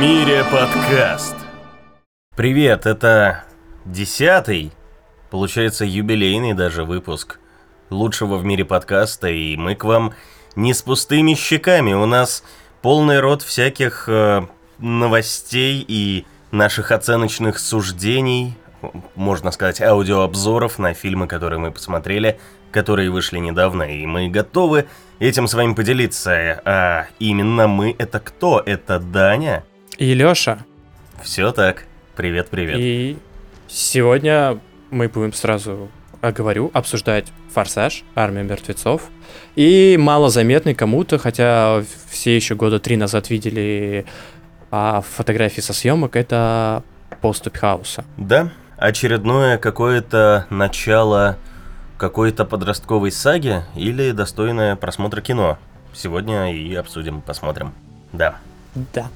Мире подкаст. Привет, это десятый, получается юбилейный даже выпуск лучшего в мире подкаста, и мы к вам не с пустыми щеками. У нас полный рот всяких э, новостей и наших оценочных суждений, можно сказать, аудиообзоров на фильмы, которые мы посмотрели, которые вышли недавно, и мы готовы этим с вами поделиться. А именно мы это кто? Это Даня? И Лёша. Все так. Привет, привет. И сегодня мы будем сразу, говорю, обсуждать «Форсаж», «Армия мертвецов». И малозаметный кому-то, хотя все еще года три назад видели а, фотографии со съемок, это «Поступь хаоса». Да, очередное какое-то начало какой-то подростковой саги или достойное просмотра кино. Сегодня и обсудим, посмотрим. Да. Да.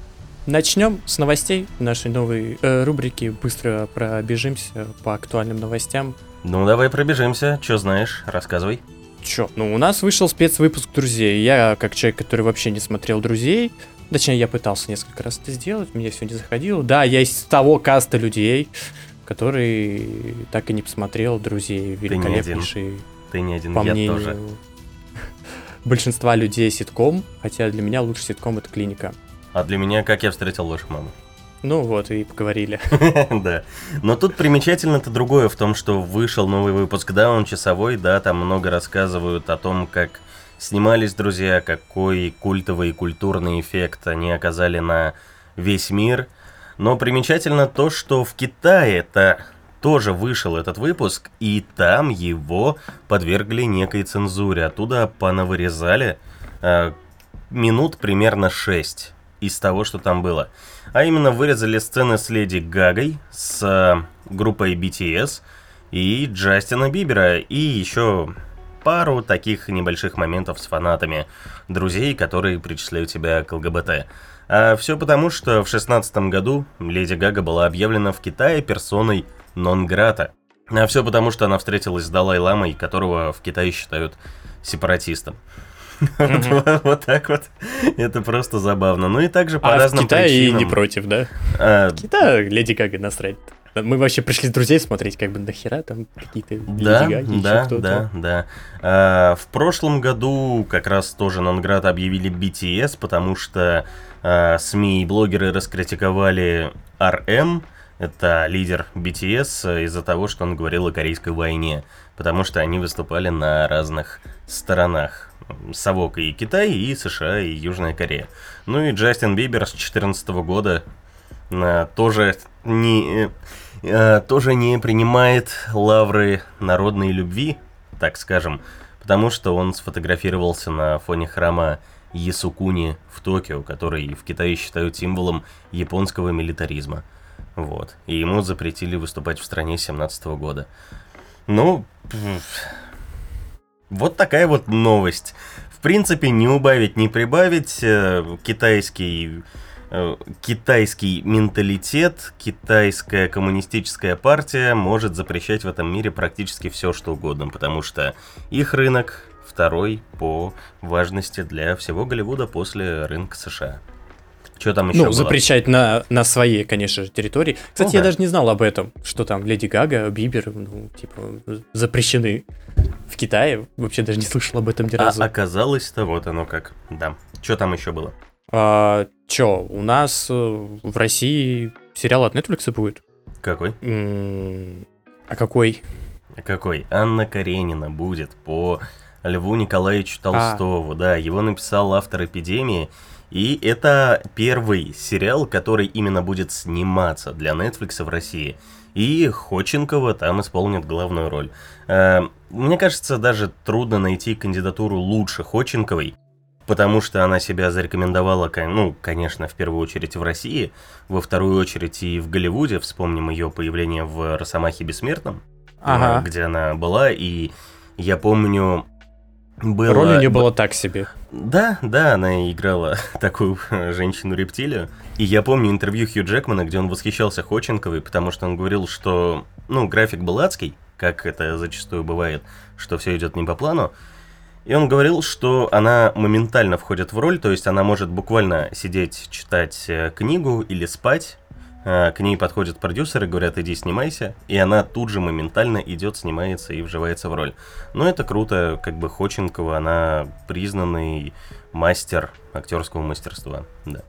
Начнем с новостей нашей новой э, рубрики. Быстро пробежимся по актуальным новостям. Ну, давай пробежимся. Что знаешь? Рассказывай. Чё? Ну, у нас вышел спецвыпуск «Друзей». Я, как человек, который вообще не смотрел «Друзей», точнее, я пытался несколько раз это сделать, мне все не заходило. Да, я из того каста людей, который так и не посмотрел «Друзей», великолепнейший, Ты не один, по я мнению тоже. большинства людей ситком, хотя для меня лучший ситком это «Клиника». А для меня, как я встретил вашу маму. Ну вот, и поговорили. Да. Но тут примечательно-то другое в том, что вышел новый выпуск, да, он часовой, да, там много рассказывают о том, как снимались друзья, какой культовый и культурный эффект они оказали на весь мир. Но примечательно то, что в Китае-то тоже вышел этот выпуск, и там его подвергли некой цензуре. Оттуда понавырезали э, минут примерно 6 из того, что там было. А именно вырезали сцены с Леди Гагой, с э, группой BTS и Джастина Бибера, и еще пару таких небольших моментов с фанатами друзей, которые причисляют себя к ЛГБТ. А все потому, что в 16 году Леди Гага была объявлена в Китае персоной нон-грата. А все потому, что она встретилась с Далай-ламой, которого в Китае считают сепаратистом. Вот так вот. Это просто забавно. Ну и также по А разным Китае и причинам. не против, да? А, Китай, Леди Гага насрать. Мы вообще пришли друзей смотреть, как бы нахера там какие-то Да, Леди Гаги, еще да, да, да. А, в прошлом году как раз тоже Нонград объявили BTS, потому что а, СМИ и блогеры раскритиковали RM, это лидер BTS, из-за того, что он говорил о Корейской войне, потому что они выступали на разных сторонах. Совок и Китай, и США, и Южная Корея. Ну и Джастин Бибер с 2014 года а, тоже не, э, тоже не принимает лавры народной любви, так скажем, потому что он сфотографировался на фоне храма Ясукуни в Токио, который в Китае считают символом японского милитаризма. Вот. И ему запретили выступать в стране с 17 года. Ну, вот такая вот новость. В принципе, не убавить, не прибавить. э, Китайский э, китайский менталитет, китайская коммунистическая партия может запрещать в этом мире практически все, что угодно, потому что их рынок второй по важности для всего Голливуда после рынка США. Что там еще Ну, было? запрещать на, на своей, конечно же, территории. Кстати, Ну я да. даже не знал об этом, что там Леди Гага, Бибер, ну, типа, запрещены в Китае. Вообще даже не слышал об этом ни А разу. оказалось-то вот оно как. Да. Что там еще было? А, чё, у нас э, в России сериал от Netflix будет? Какой? М, А какой? Какой? Анна Каренина будет по Льву Николаевичу А. Толстову. Да, его написал автор «Эпидемии». И это первый сериал, который именно будет сниматься для Netflix в России. И Ходченкова там исполнит главную роль. Э, Мне кажется, даже трудно найти кандидатуру лучше Ходченковой, потому что она себя зарекомендовала, ну, конечно, в первую очередь в России, во вторую очередь и в Голливуде. Вспомним ее появление в «Росомахе Бессмертном», Ага. э, где она была, и я помню, было... Роль у нее была так себе. Да, да, она играла такую женщину-рептилию. И я помню интервью Хью Джекмана, где он восхищался Ходченковой, потому что он говорил, что, ну, график был адский, как это зачастую бывает, что все идет не по плану. И он говорил, что она моментально входит в роль, то есть она может буквально сидеть, читать э, книгу или спать. Э, к ней подходят продюсеры, говорят, иди снимайся, и она тут же моментально идет, снимается и вживается в роль. Но это круто, как бы Ходченкова, она признанный мастер актерского мастерства, да.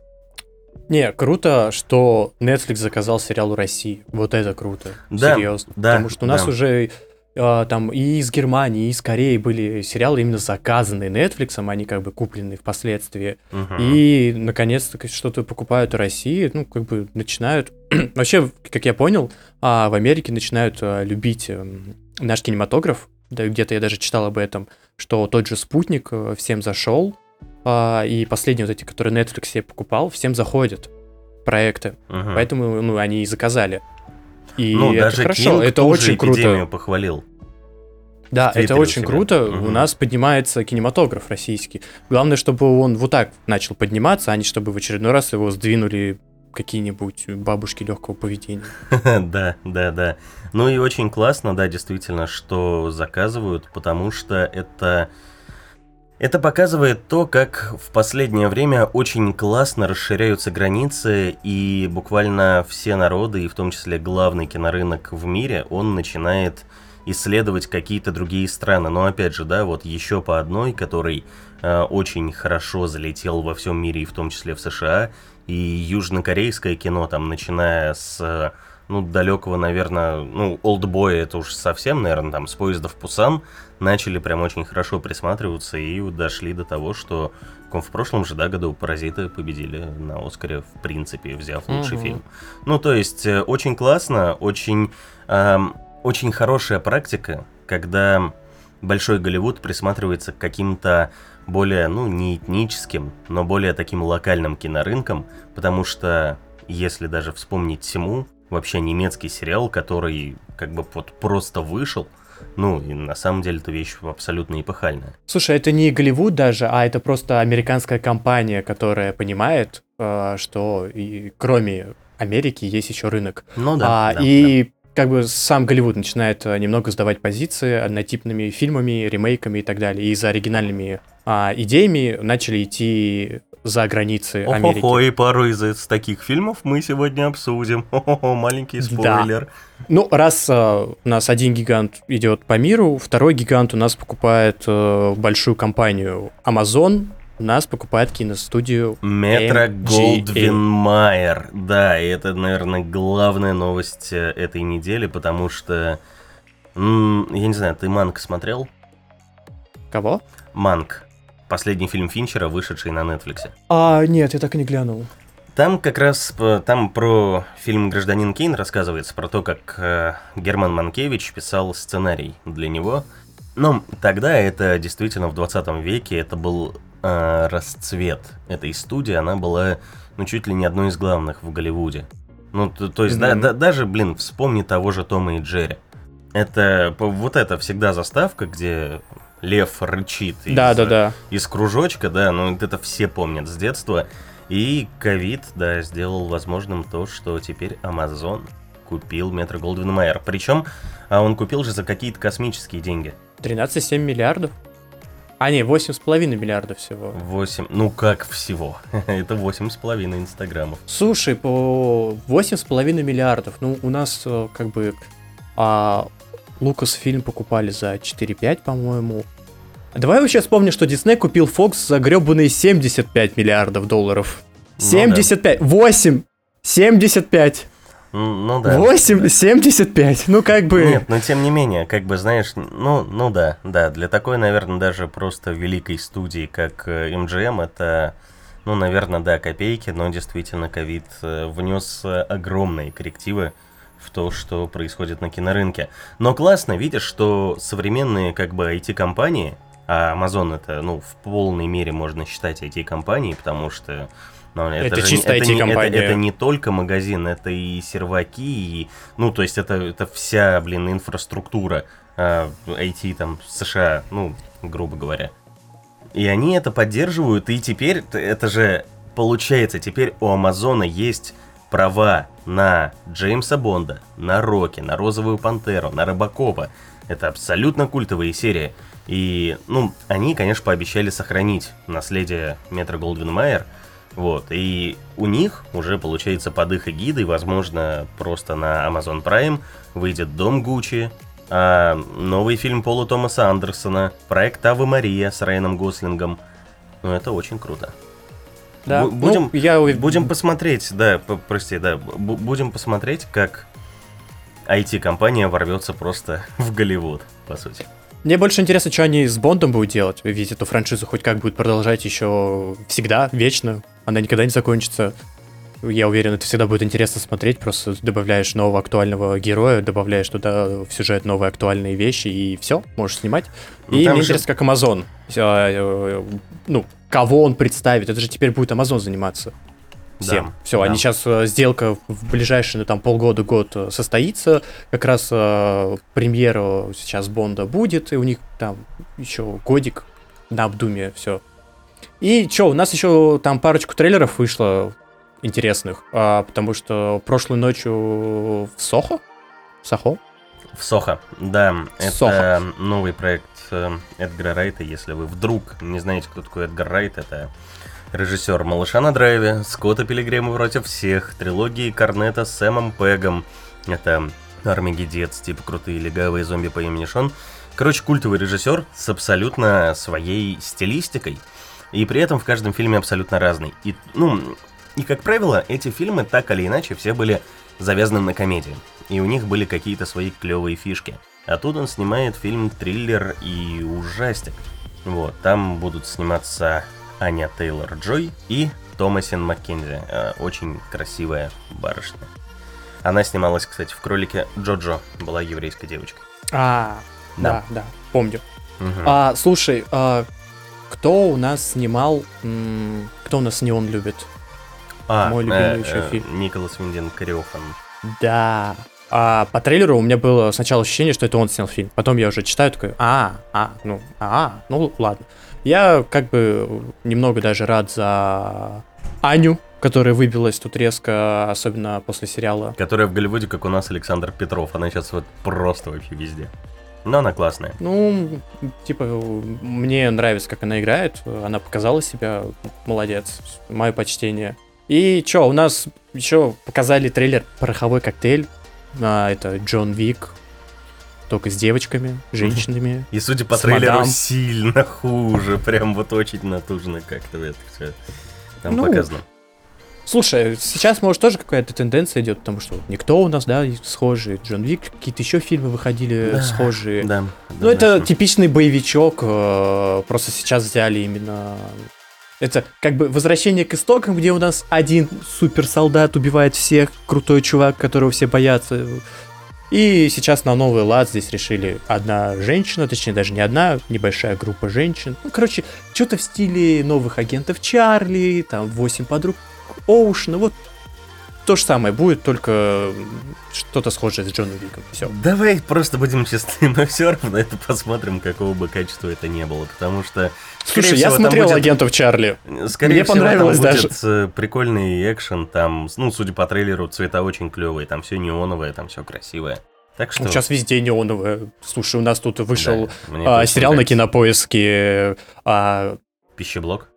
Не, круто, что Netflix заказал сериал у России. Вот это круто. Да, Серьезно. да, Потому что у нас да. уже а, там и из Германии, и из Кореи были сериалы именно заказанные Netflix, они как бы куплены впоследствии. Мгм. И наконец-то что-то покупают в России, ну, как бы начинают. Вообще, как я понял, а, в Америке начинают а, любить эм, наш кинематограф. Да, где-то я даже читал об этом, что тот же спутник э, всем зашел, а, и последние вот эти, которые Netflix себе покупал, всем заходят проекты. Мгм. Поэтому, ну, они и заказали. И ну, это даже хорошо, Кинг это очень круто. похвалил. Да, это у очень себя. круто. У Мгм. нас поднимается кинематограф российский. Главное, чтобы он вот так начал подниматься, а не чтобы в очередной раз его сдвинули какие-нибудь бабушки легкого поведения. Да, да, да. Ну и очень классно, да, действительно, что заказывают, потому что это... Это показывает то, как в последнее время очень классно расширяются границы, и буквально все народы, и в том числе главный кинорынок в мире, он начинает исследовать какие-то другие страны. Но опять же, да, вот еще по одной, который э, очень хорошо залетел во всем мире, и в том числе в США, и южнокорейское кино, там, начиная с, э, ну, далекого, наверное, ну, Олдбоя, это уж совсем, наверное, там, с поезда в Пусан, начали прям очень хорошо присматриваться и дошли до того, что в прошлом же, да, году «Паразиты» победили на «Оскаре», в принципе, взяв лучший Мгм. фильм. Ну, то есть, э, очень классно, очень, эм, очень хорошая практика, когда большой Голливуд присматривается к каким-то более, ну, не этническим, но более таким локальным кинорынкам, потому что, если даже вспомнить Тиму, вообще немецкий сериал, который как бы вот просто вышел, ну, и на самом деле эта вещь абсолютно эпохальная. Слушай, это не Голливуд даже, а это просто американская компания, которая понимает, э, что и кроме Америки есть еще рынок. Ну да, А, да, и как бы сам Голливуд начинает э, немного сдавать позиции однотипными фильмами, ремейками и так далее. И за оригинальными а, идеями начали идти за границы да. Америки. Охо, и пару из из таких фильмов мы сегодня обсудим. Хо-хо-хо, маленький Да. спойлер. Ну, раз э, у нас один гигант идет по миру, второй гигант у нас покупает э, большую компанию Amazon, у нас покупает киностудию Метро. Голдвин Майер. Да, и это, наверное, главная новость э, этой недели, потому что... м, я не знаю, ты Манк смотрел? Кого? Манк. Последний фильм Финчера, вышедший на Netflix. А, нет, я так и не глянул. Там как раз э, там про фильм «Гражданин Кейн» рассказывается, про то, как э, Герман Манкевич писал сценарий для него. Но тогда это действительно в 20 веке, это был э, расцвет этой студии, она была, ну, чуть ли не одной из главных в Голливуде. Ну, то, то есть, да- Мгм. да- даже, блин, вспомни того же Тома и Джерри. Это, вот это всегда заставка, где лев рычит из, Да, да, да. из кружочка, да, ну это все помнят с детства. И ковид, да, сделал возможным то, что теперь Amazon купил Метро Голдвин Майер. Причем а он купил же за какие-то космические деньги. 13,7 миллиардов. А, не, 8,5 миллиардов всего. 8, ну как всего. Это 8,5 инстаграмов. Слушай, по 8,5 миллиардов. Ну, у нас э, как бы а, Лукас фильм покупали за 4,5, по-моему. Давай вообще вспомним, что Дисней купил Fox за гребаные 75 миллиардов долларов. Ну 75, 8, 75, М, Ну да. 8, 75. Ну как бы... Нет, но тем не менее, как бы, знаешь, ну, ну да, да, для такой, наверное, даже просто великой студии, как э, MGM, это, ну, наверное, да, копейки, но действительно ковид э, внес э, огромные коррективы в то, что происходит на кинорынке. Но классно, видишь, что современные, как бы, IT-компании, а Amazon это, ну, в полной мере можно считать IT-компанией, потому что ну, Это же не- чисто это не- это- IT-компания. это не только магазин, это и серваки, и, ну, то есть это, это вся, блин, инфраструктура а, IT там США, ну, грубо говоря. И они это поддерживают, и теперь это же получается, теперь у Амазона есть права на Джеймса Бонда, на Рокки, на Розовую Пантеру, на Робокопа. Это абсолютно культовые серии. И, ну, они, конечно, пообещали сохранить наследие Метро Голдвин Майер. Вот, и у них уже, получается, под их эгидой, возможно, просто на Amazon Prime выйдет «Дом Гуччи», а новый фильм Пола Томаса Андерсона, проект «Ава Мария» с Райаном Гослингом. Ну, это очень круто. Да, Бу- будем, ну, я будем посмотреть, да, прости, да, бу- будем посмотреть, как IT-компания ворвется просто в Голливуд, по сути. Мне больше интересно, что они с Бондом будут делать, ведь эту франшизу хоть как будет продолжать еще всегда, вечно, она никогда не закончится. Я уверен, это всегда будет интересно смотреть, просто добавляешь нового актуального героя, добавляешь туда в сюжет новые актуальные вещи, и все, можешь снимать. Ну, и мне же- интересно, как Amazon, э, э, ну, кого он представит, это же теперь будет Amazon заниматься всем. Да, Все, да. они сейчас сделка в ближайшие ну, там полгода-год э, состоится. Как раз э, премьера сейчас Бонда будет, и у них там еще годик на обдуме все. И что, у нас еще там парочку трейлеров вышло интересных, а, потому что прошлой ночью в Сохо, Сохо, В Сохо, да, это Сохо. новый проект э, Эдгара Райта, если вы вдруг не знаете, кто такой Эдгар Райт, это режиссер «Малыша на драйве», «Скотта Пилигрима против всех», трилогии Корнета с Сэмом Пегом, это Армагеддец, типа крутые легавые зомби по имени Шон. Короче, культовый режиссер с абсолютно своей стилистикой, и при этом в каждом фильме абсолютно разный. И, ну, и как правило, эти фильмы так или иначе все были завязаны на комедию, и у них были какие-то свои клевые фишки. А тут он снимает фильм триллер и ужастик. Вот, там будут сниматься Аня Тейлор Джой и Томасин Маккензи, э, очень красивая барышня. Она снималась, кстати, в кролике Джоджо, была еврейской девочкой. А, Да. да, да, помню. Мгм. А, слушай, а, кто у нас снимал, м, кто у нас неон любит? А, мой любимый еще фильм. Николас Винден Кариофан. Да. А по трейлеру у меня было сначала ощущение, что это он снял фильм. Потом я уже читаю такой, а, а, ну, а, ну ладно. Я как бы немного даже рад за Аню, которая выбилась тут резко, особенно после сериала. Которая в Голливуде, как у нас Александр Петров. Она сейчас вот просто вообще везде. Но она классная. Ну, типа, мне нравится, как она играет. Она показала себя. Молодец. Мое почтение. И чё, у нас еще показали трейлер «Пороховой коктейль». А, это Джон Вик. Только с девочками, женщинами. И судя по трейлеру, мадам. сильно хуже. Прям вот очень натужно как-то это все там Ну, показано. Слушай, сейчас, может, тоже какая-то тенденция идет, потому что никто у нас, да, схожий. Джон Вик, какие-то еще фильмы выходили Да, схожие. Да. Ну, это типичный боевичок, э, просто сейчас взяли именно... Это как бы возвращение к истокам, где у нас один суперсолдат убивает всех, крутой чувак, которого все боятся. И сейчас на новый лад здесь решили одна женщина, точнее даже не одна, небольшая группа женщин. Ну, короче, что-то в стиле новых агентов Чарли, там, восемь подруг Оушена, вот то же самое будет, только что-то схожее с Джоном Виком. Все. Давай просто будем честны, мы все равно это посмотрим, какого бы качества это не было, потому что... Слушай, я всего, смотрел будет- агентов Чарли. Скорее Мне всего, понравилось там будет даже. э, прикольный экшен, там, ну, судя по трейлеру, цвета очень клевые, там все неоновое, там все красивое. Так что... Сейчас везде неоновое. Слушай, у нас тут вышел да, а, сериал на нравится. кинопоиске а, Пищеблок.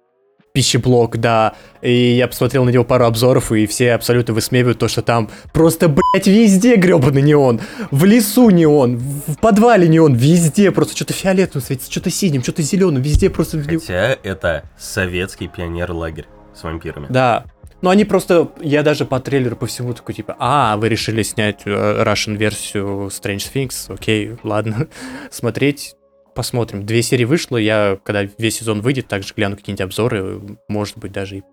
Пищеблок, да. И я посмотрел на него пару обзоров, и все абсолютно высмеивают то, что там просто, блядь, везде гребаный неон. В лесу неон, в подвале неон, везде просто что-то фиолетовым светится, что-то синим, что-то зеленым, везде просто... Хотя это советский пионер-лагерь с вампирами. Да. Но они просто, я даже по трейлеру по всему такой, типа, а, вы решили снять э, Russian версию Strange Things, окей, ладно, смотреть, посмотрим. Две серии вышло, я, когда весь сезон выйдет, также гляну какие-нибудь обзоры, может быть, даже и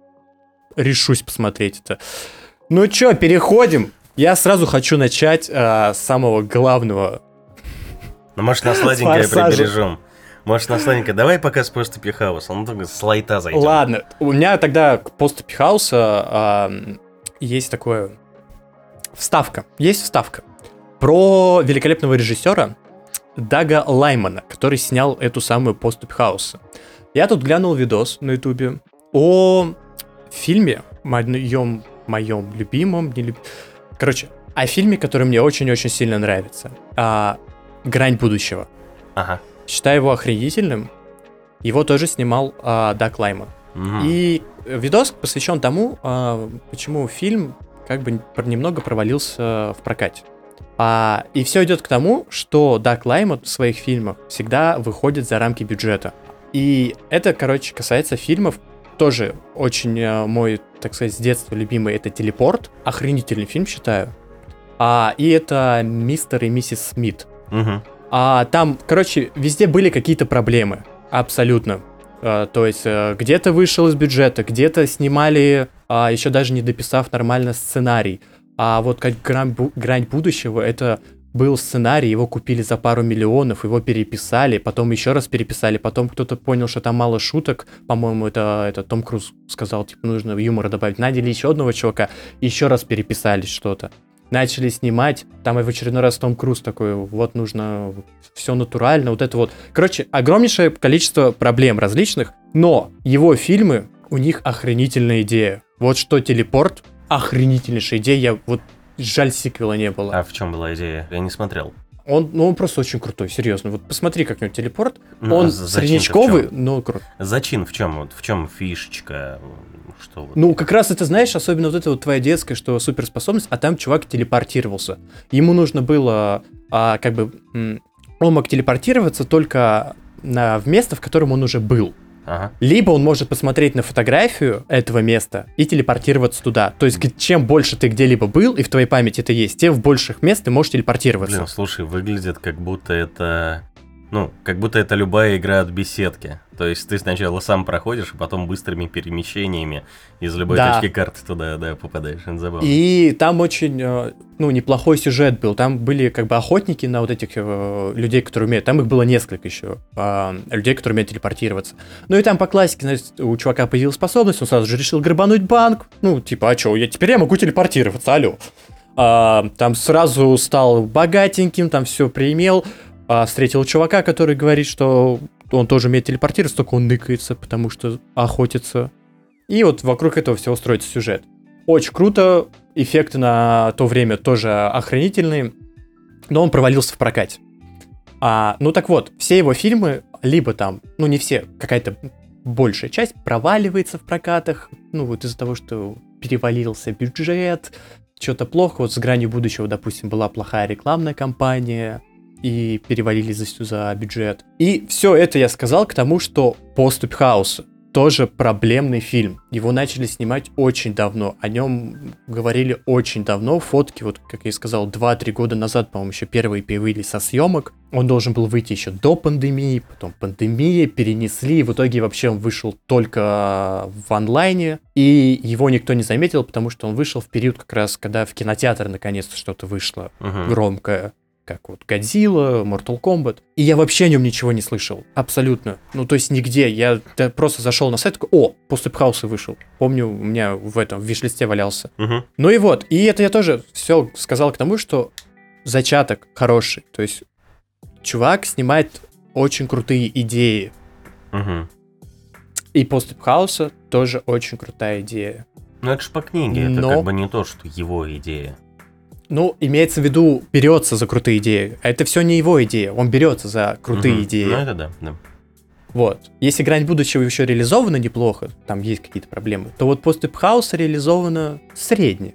решусь посмотреть это. Ну чё, переходим. Я сразу хочу начать а, с самого главного. Ну, может, на сладенькое прибережем. Может, на сладенькое. Давай пока с Просто Пихаус. Он только с лайта зайдем. Ладно, у меня тогда к посту Пихауса а, есть такое вставка. Есть вставка про великолепного режиссера Дага Лаймана, который снял эту самую посту Пихауса. Я тут глянул видос на ютубе о фильме моем, моем любимом, не люб- короче, о фильме, который мне очень-очень сильно нравится. А, Грань будущего. Ага. Считаю его охренительным. Его тоже снимал а, Дак Лайман. Мгм. И видос посвящен тому, а, почему фильм как бы немного провалился в прокате. А, и все идет к тому, что Дак Лаймот в своих фильмах всегда выходит за рамки бюджета. И это, короче, касается фильмов, тоже очень э, мой, так сказать, с детства любимый, это «Телепорт». Охренительный фильм, считаю. А, и это «Мистер и миссис Смит». Мгм. А там, короче, везде были какие-то проблемы. Абсолютно. А, то есть э, где-то вышел из бюджета, где-то снимали, а, еще даже не дописав нормально сценарий. А вот как грань, грань будущего, это был сценарий, его купили за пару миллионов, его переписали, потом еще раз переписали, потом кто-то понял, что там мало шуток, по-моему, это, это Том Круз сказал, типа, нужно юмора добавить, наняли еще одного чувака, еще раз переписали что-то. Начали снимать, там и в очередной раз Том Круз такой, вот нужно все натурально, вот это вот. Короче, огромнейшее количество проблем различных, но его фильмы, у них охренительная идея. Вот что телепорт, охренительнейшая идея, я вот жаль сиквела не было. А в чем была идея? Я не смотрел. Он, ну, он просто очень крутой, серьезно. Вот посмотри как-нибудь телепорт. Ну, он а среднячковый, но крут. Зачин в чем? Вот в чем фишечка? Что вот? Ну, как раз это, знаешь, особенно вот это вот твоя детская, что суперспособность, а там чувак телепортировался. Ему нужно было, а, как бы, он мог телепортироваться только на, в место, в котором он уже был. Ага. Либо он может посмотреть на фотографию этого места и телепортироваться туда. То есть, чем больше ты где-либо был, и в твоей памяти это есть, тем в больших мест ты можешь телепортироваться. Блин, слушай, выглядит как будто это... Ну, как будто это любая игра от беседки. То есть ты сначала сам проходишь, а потом быстрыми перемещениями из любой Да. точки карты туда, да, попадаешь. И там очень, э, ну, неплохой сюжет был. Там были как бы охотники на вот этих э, людей, которые умеют. Там их было несколько еще. а, людей, которые умеют телепортироваться. Ну и там по классике, значит, у чувака появилась способность, он сразу же решил грабануть банк. Ну, типа, а что, я, теперь я могу телепортироваться, алло. А, там сразу стал богатеньким, там все приимел. А, встретил чувака, который говорит, что он тоже умеет телепортироваться, только он ныкается, потому что охотится. И вот вокруг этого всего строится сюжет. Очень круто, эффекты на то время тоже охренительные, но он провалился в прокате. А, ну так вот, все его фильмы, либо там, ну не все, какая-то большая часть проваливается в прокатах, ну вот из-за того, что перевалился бюджет, что-то плохо, вот с гранью будущего, допустим, была плохая рекламная кампания, и перевалили за, за бюджет. И все это я сказал к тому, что поступь хаоса тоже проблемный фильм. Его начали снимать очень давно. О нем говорили очень давно. Фотки, вот как я и сказал, 2-3 года назад, по-моему, еще первые появились со съемок. Он должен был выйти еще до пандемии, потом пандемия, перенесли. И в итоге вообще он вышел только в онлайне. И его никто не заметил, потому что он вышел в период как раз, когда в кинотеатр наконец-то что-то вышло Мгм. громкое, как вот Годзилла, Mortal Kombat. И я вообще о нем ничего не слышал. Абсолютно. Ну, то есть нигде. Я просто зашел на сайт, такой, о, Поступ Хауса вышел. Помню, у меня в этом, в виш-листе валялся. Мгм. Ну и вот. И это я тоже все сказал к тому, что зачаток хороший. То есть чувак снимает очень крутые идеи. Мгм. И Поступ Хауса тоже очень крутая идея. Ну это ж по книге, это Но- как бы не то, что его идея. Ну, имеется в виду, берется за крутые идеи. А это все не его идея. Он берется за крутые Мгм. идеи. Ну это да, да. Вот. Если грань будущего еще реализована неплохо, там есть какие-то проблемы, то вот поступ хаус реализована средне.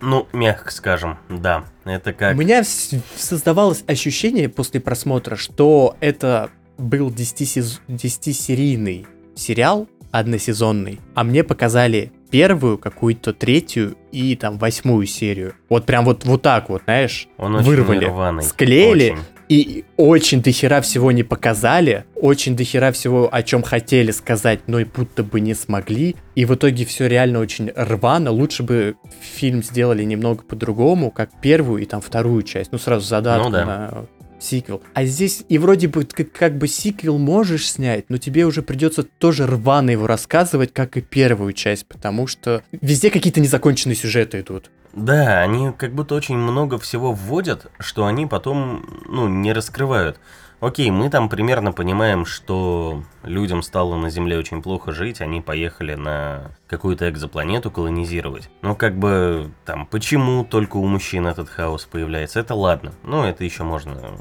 Ну, мягко скажем, да. Это как... У меня создавалось ощущение после просмотра, что это был 10-сез- 10-серийный сериал односезонный, а мне показали первую, какую-то третью и там восьмую серию. Вот прям вот, вот так вот, знаешь, Он вырвали, рваный. склеили, очень. И очень дохера всего не показали, очень дохера всего, о чем хотели сказать, но и будто бы не смогли. И в итоге все реально очень рвано. Лучше бы фильм сделали немного по-другому, как первую и там вторую часть. Ну, сразу задатку Ну да. на сиквел. А здесь и вроде бы ты как бы сиквел можешь снять, но тебе уже придется тоже рвано его рассказывать, как и первую часть, потому что везде какие-то незаконченные сюжеты идут. Да, они как будто очень много всего вводят, что они потом, ну, не раскрывают. Окей, мы там примерно понимаем, что людям стало на Земле очень плохо жить, они поехали на какую-то экзопланету колонизировать. Но как бы там, почему только у мужчин этот хаос появляется, это ладно. Ну, это еще можно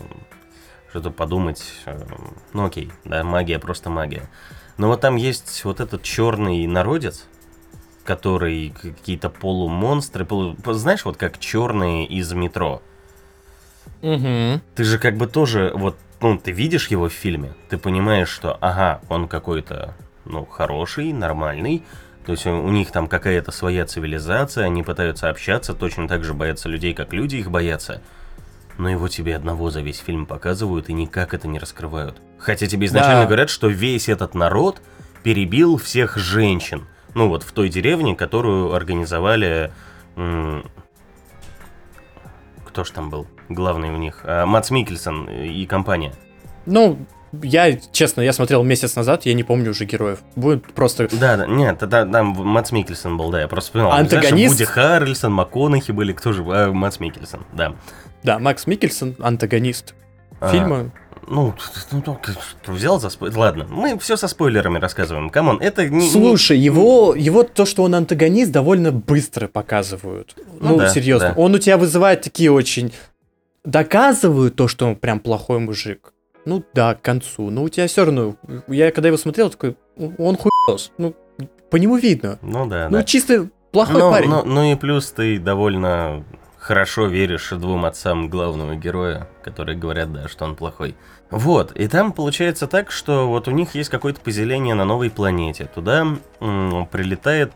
что-то подумать. Ну окей, да, магия просто магия. Но вот там есть вот этот черный народец, который какие-то полумонстры, полу... знаешь, вот как черные из метро. Угу. Ты же как бы тоже вот, ну, ты видишь его в фильме, ты понимаешь, что, ага, он какой-то, ну, хороший, нормальный, то есть у них там какая-то своя цивилизация, они пытаются общаться, точно так же боятся людей, как люди их боятся. Но его тебе одного за весь фильм показывают и никак это не раскрывают. Хотя тебе изначально да. говорят, что весь этот народ перебил всех женщин. Ну вот в той деревне, которую организовали... Кто ж там был? Главный у них. А, Мац Микельсон и компания. Ну, я, честно, я смотрел месяц назад, я не помню уже героев. Будет просто... Да, да, нет, да, там Мац Микельсон был, да, я просто вспоминал. Антагонист? Знаешь, Вуди Харрельсон, МакКонахи были, кто же? А, Мац Микельсон, да. Да, Макс Микельсон, антагонист а, фильма. Ну, ну, ну взял за спойлер. Ладно, мы все со спойлерами рассказываем. Come on, это не. Слушай, не... его, его то, что он антагонист, довольно быстро показывают. Ну, ну да, серьезно. Да. Он у тебя вызывает такие очень. Доказывают то, что он прям плохой мужик. Ну да, к концу. Но у тебя все равно. Я когда его смотрел, такой, он хуесос. Ну, по нему видно. Ну да. Ну, да. чисто плохой но, парень. Но, ну и плюс ты довольно хорошо веришь двум отцам главного героя, которые говорят, да, что он плохой. Вот, и там получается так, что вот у них есть какое-то поселение на новой планете. Туда м- прилетает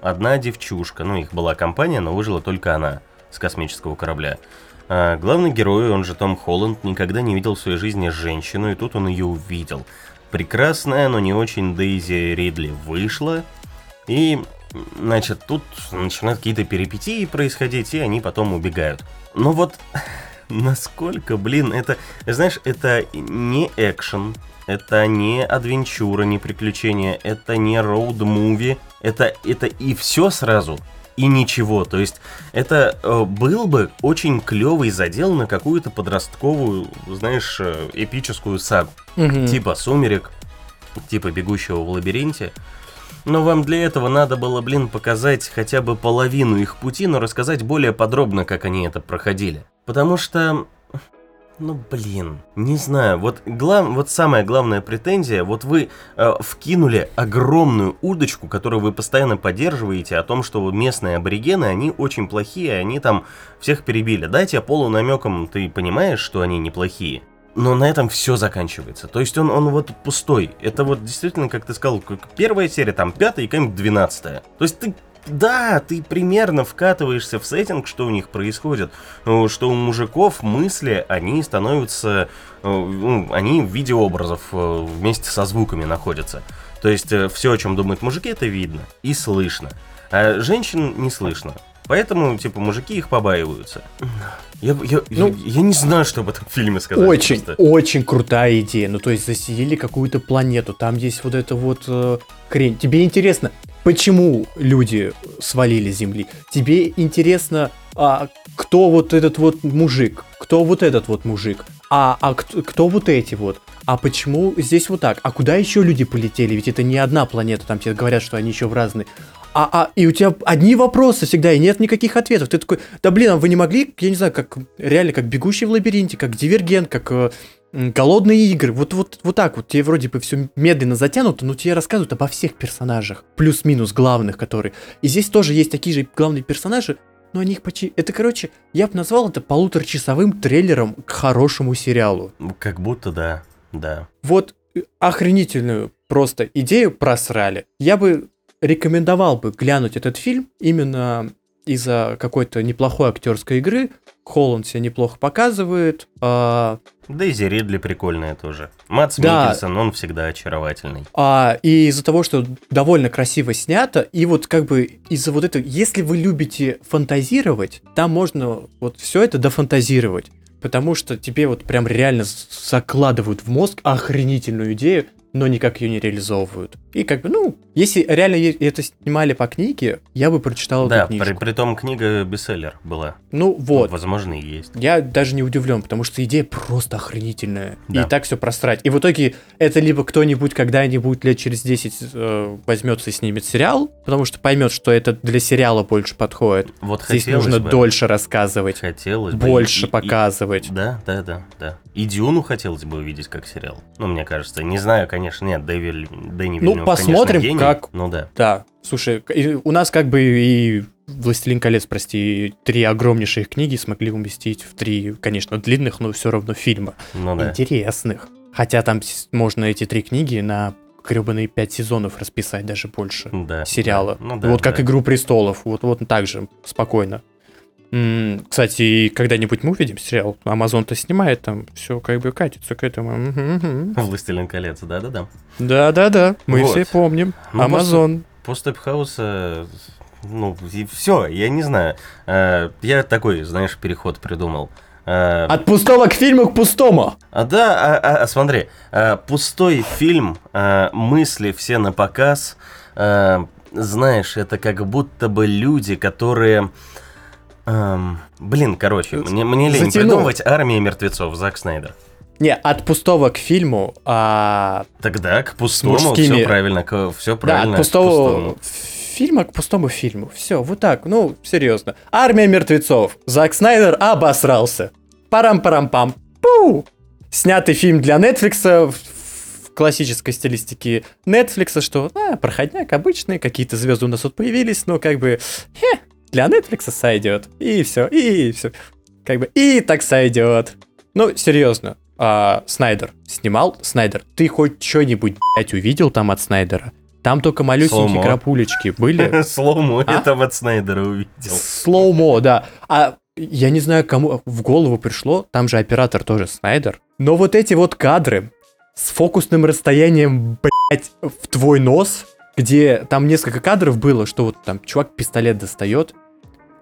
одна девчушка, ну их была компания, но выжила только она с космического корабля. А главный герой, он же Том Холланд, никогда не видел в своей жизни женщину, и тут он ее увидел. Прекрасная, но не очень Дейзи Ридли вышла, и Значит, тут начинают какие-то перипетии происходить, и они потом убегают. Но вот насколько, блин, это, знаешь, это не экшен, это не адвенчура, не приключения, это не роуд-муви, это, это и все сразу, и ничего. То есть это э, был бы очень клевый задел на какую-то подростковую, знаешь, э, эпическую сагу. Угу. Типа «Сумерек», типа «Бегущего в лабиринте». Но вам для этого надо было, блин, показать хотя бы половину их пути, но рассказать более подробно, как они это проходили. Потому что... Ну, блин, не знаю, вот, глав, вот самая главная претензия, вот вы э, вкинули огромную удочку, которую вы постоянно поддерживаете, о том, что местные аборигены, они очень плохие, они там всех перебили. Дайте полунамеком ты понимаешь, что они неплохие, но на этом все заканчивается. То есть он, он вот пустой. Это вот действительно, как ты сказал, первая серия, там пятая и какая-нибудь двенадцатая. То есть ты да, ты примерно вкатываешься в сеттинг, что у них происходит, ну, что у мужиков мысли, они становятся, э, ну, они в виде образов э, вместе со звуками находятся. То есть э, все, о чем думают мужики, это видно и слышно, а женщин не слышно. Поэтому, типа, мужики их побаиваются. Я, я, ну, я, я не знаю, что об этом фильме сказать. Очень, просто. очень крутая идея. Ну, то есть заселили какую-то планету, там есть вот это вот э, хрень. Тебе интересно, почему люди свалили с Земли? Тебе интересно, а, кто вот этот вот мужик? Кто вот этот вот мужик? А, а кто, кто вот эти вот? А почему здесь вот так? А куда еще люди полетели? Ведь это не одна планета, там тебе говорят, что они еще в разные а, а, и у тебя одни вопросы всегда, и нет никаких ответов. Ты такой, да блин, а вы не могли, я не знаю, как реально, как бегущий в лабиринте, как дивергент, как э, голодные игры. Вот, вот, вот так вот. Тебе вроде бы все медленно затянуто, но тебе рассказывают обо всех персонажах. Плюс-минус главных, которые. И здесь тоже есть такие же главные персонажи, но они их почти... Это, короче, я бы назвал это полуторачасовым трейлером к хорошему сериалу. Как будто да, да. Вот э, охренительную просто идею просрали. Я бы рекомендовал бы глянуть этот фильм именно из-за какой-то неплохой актерской игры. Холланд себя неплохо показывает. А... Дейзи Ридли прикольная тоже. Мац да. Микельсон, он всегда очаровательный. А, и из-за того, что довольно красиво снято, и вот как бы из-за вот этого, если вы любите фантазировать, там можно вот все это дофантазировать. Потому что тебе вот прям реально закладывают в мозг охренительную идею, но никак ее не реализовывают. И как бы, ну, если реально это снимали по книге, я бы прочитал Да, эту книжку. при, при том книга бестселлер была. Ну вот, Возможно, и есть. я даже не удивлен, потому что идея просто охренительная. Да. И так все просрать. И в итоге это либо кто-нибудь когда-нибудь лет через 10 э, возьмется и снимет сериал, потому что поймет, что это для сериала больше подходит. Вот Здесь нужно бы. дольше рассказывать, Хотелось бы. больше И- и- показывать. Да, да, да, да. И Дюну хотелось бы увидеть как сериал. Ну, мне кажется. Не знаю, конечно, нет, Дэви, Дэнни Ну, посмотрим, конечно, гений. как- Ну да. Да, слушай, и у нас как бы и «Властелин колец», прости, три огромнейших книги смогли уместить в три, конечно, длинных, но все равно фильма. Ну да. Интересных. Хотя там с- можно эти три книги на гребаные пять сезонов расписать, даже больше. Да. сериала. да. Ну да. вот как да. «Игру престолов», вот, вот так же, спокойно. Кстати, и когда-нибудь мы увидим сериал. Амазон-то снимает там, все как бы катится к этому. Властелин колец, да-да-да. Да-да-да, мы Вот. все помним. Ну, Амазон. Постапхауса, ну, и все, я не знаю. Э, Я такой, знаешь, переход придумал. Э, От пустого к фильму к пустому. А да, а, а, а, смотри, а, пустой фильм, а, мысли все на показ, а, знаешь, это как будто бы люди, которые... ам, блин, короче, мне, мне лень Затянул. придумывать «Армия мертвецов» Зак Снайдер. Не, от пустого к фильму, а... Тогда к пустому мужскими- все правильно, все Да, правильно. от к пустого пустому. фильма к пустому фильму. Все, вот так, ну, серьезно. Армия мертвецов. Зак Снайдер обосрался. Парам-парам-пам. Пу! Снятый фильм для Netflix в в классической стилистике Netflix, что а, проходняк обычный, какие-то звезды у нас тут появились, но как бы хе, для Netflix сойдет. И все, и все. Как бы и так сойдет. Ну, серьезно. а, Снайдер снимал? Снайдер, ты хоть что-нибудь, блядь, увидел там от Снайдера? Там только малюсенькие Slow-mo. крапулечки были. Slow-mo А? я там от Снайдера увидел. Slow-mo, да. А я не знаю, кому в голову пришло, там же оператор тоже Снайдер. Но вот эти вот кадры с фокусным расстоянием, блядь, в твой нос, где там несколько кадров было, что вот там чувак пистолет достает,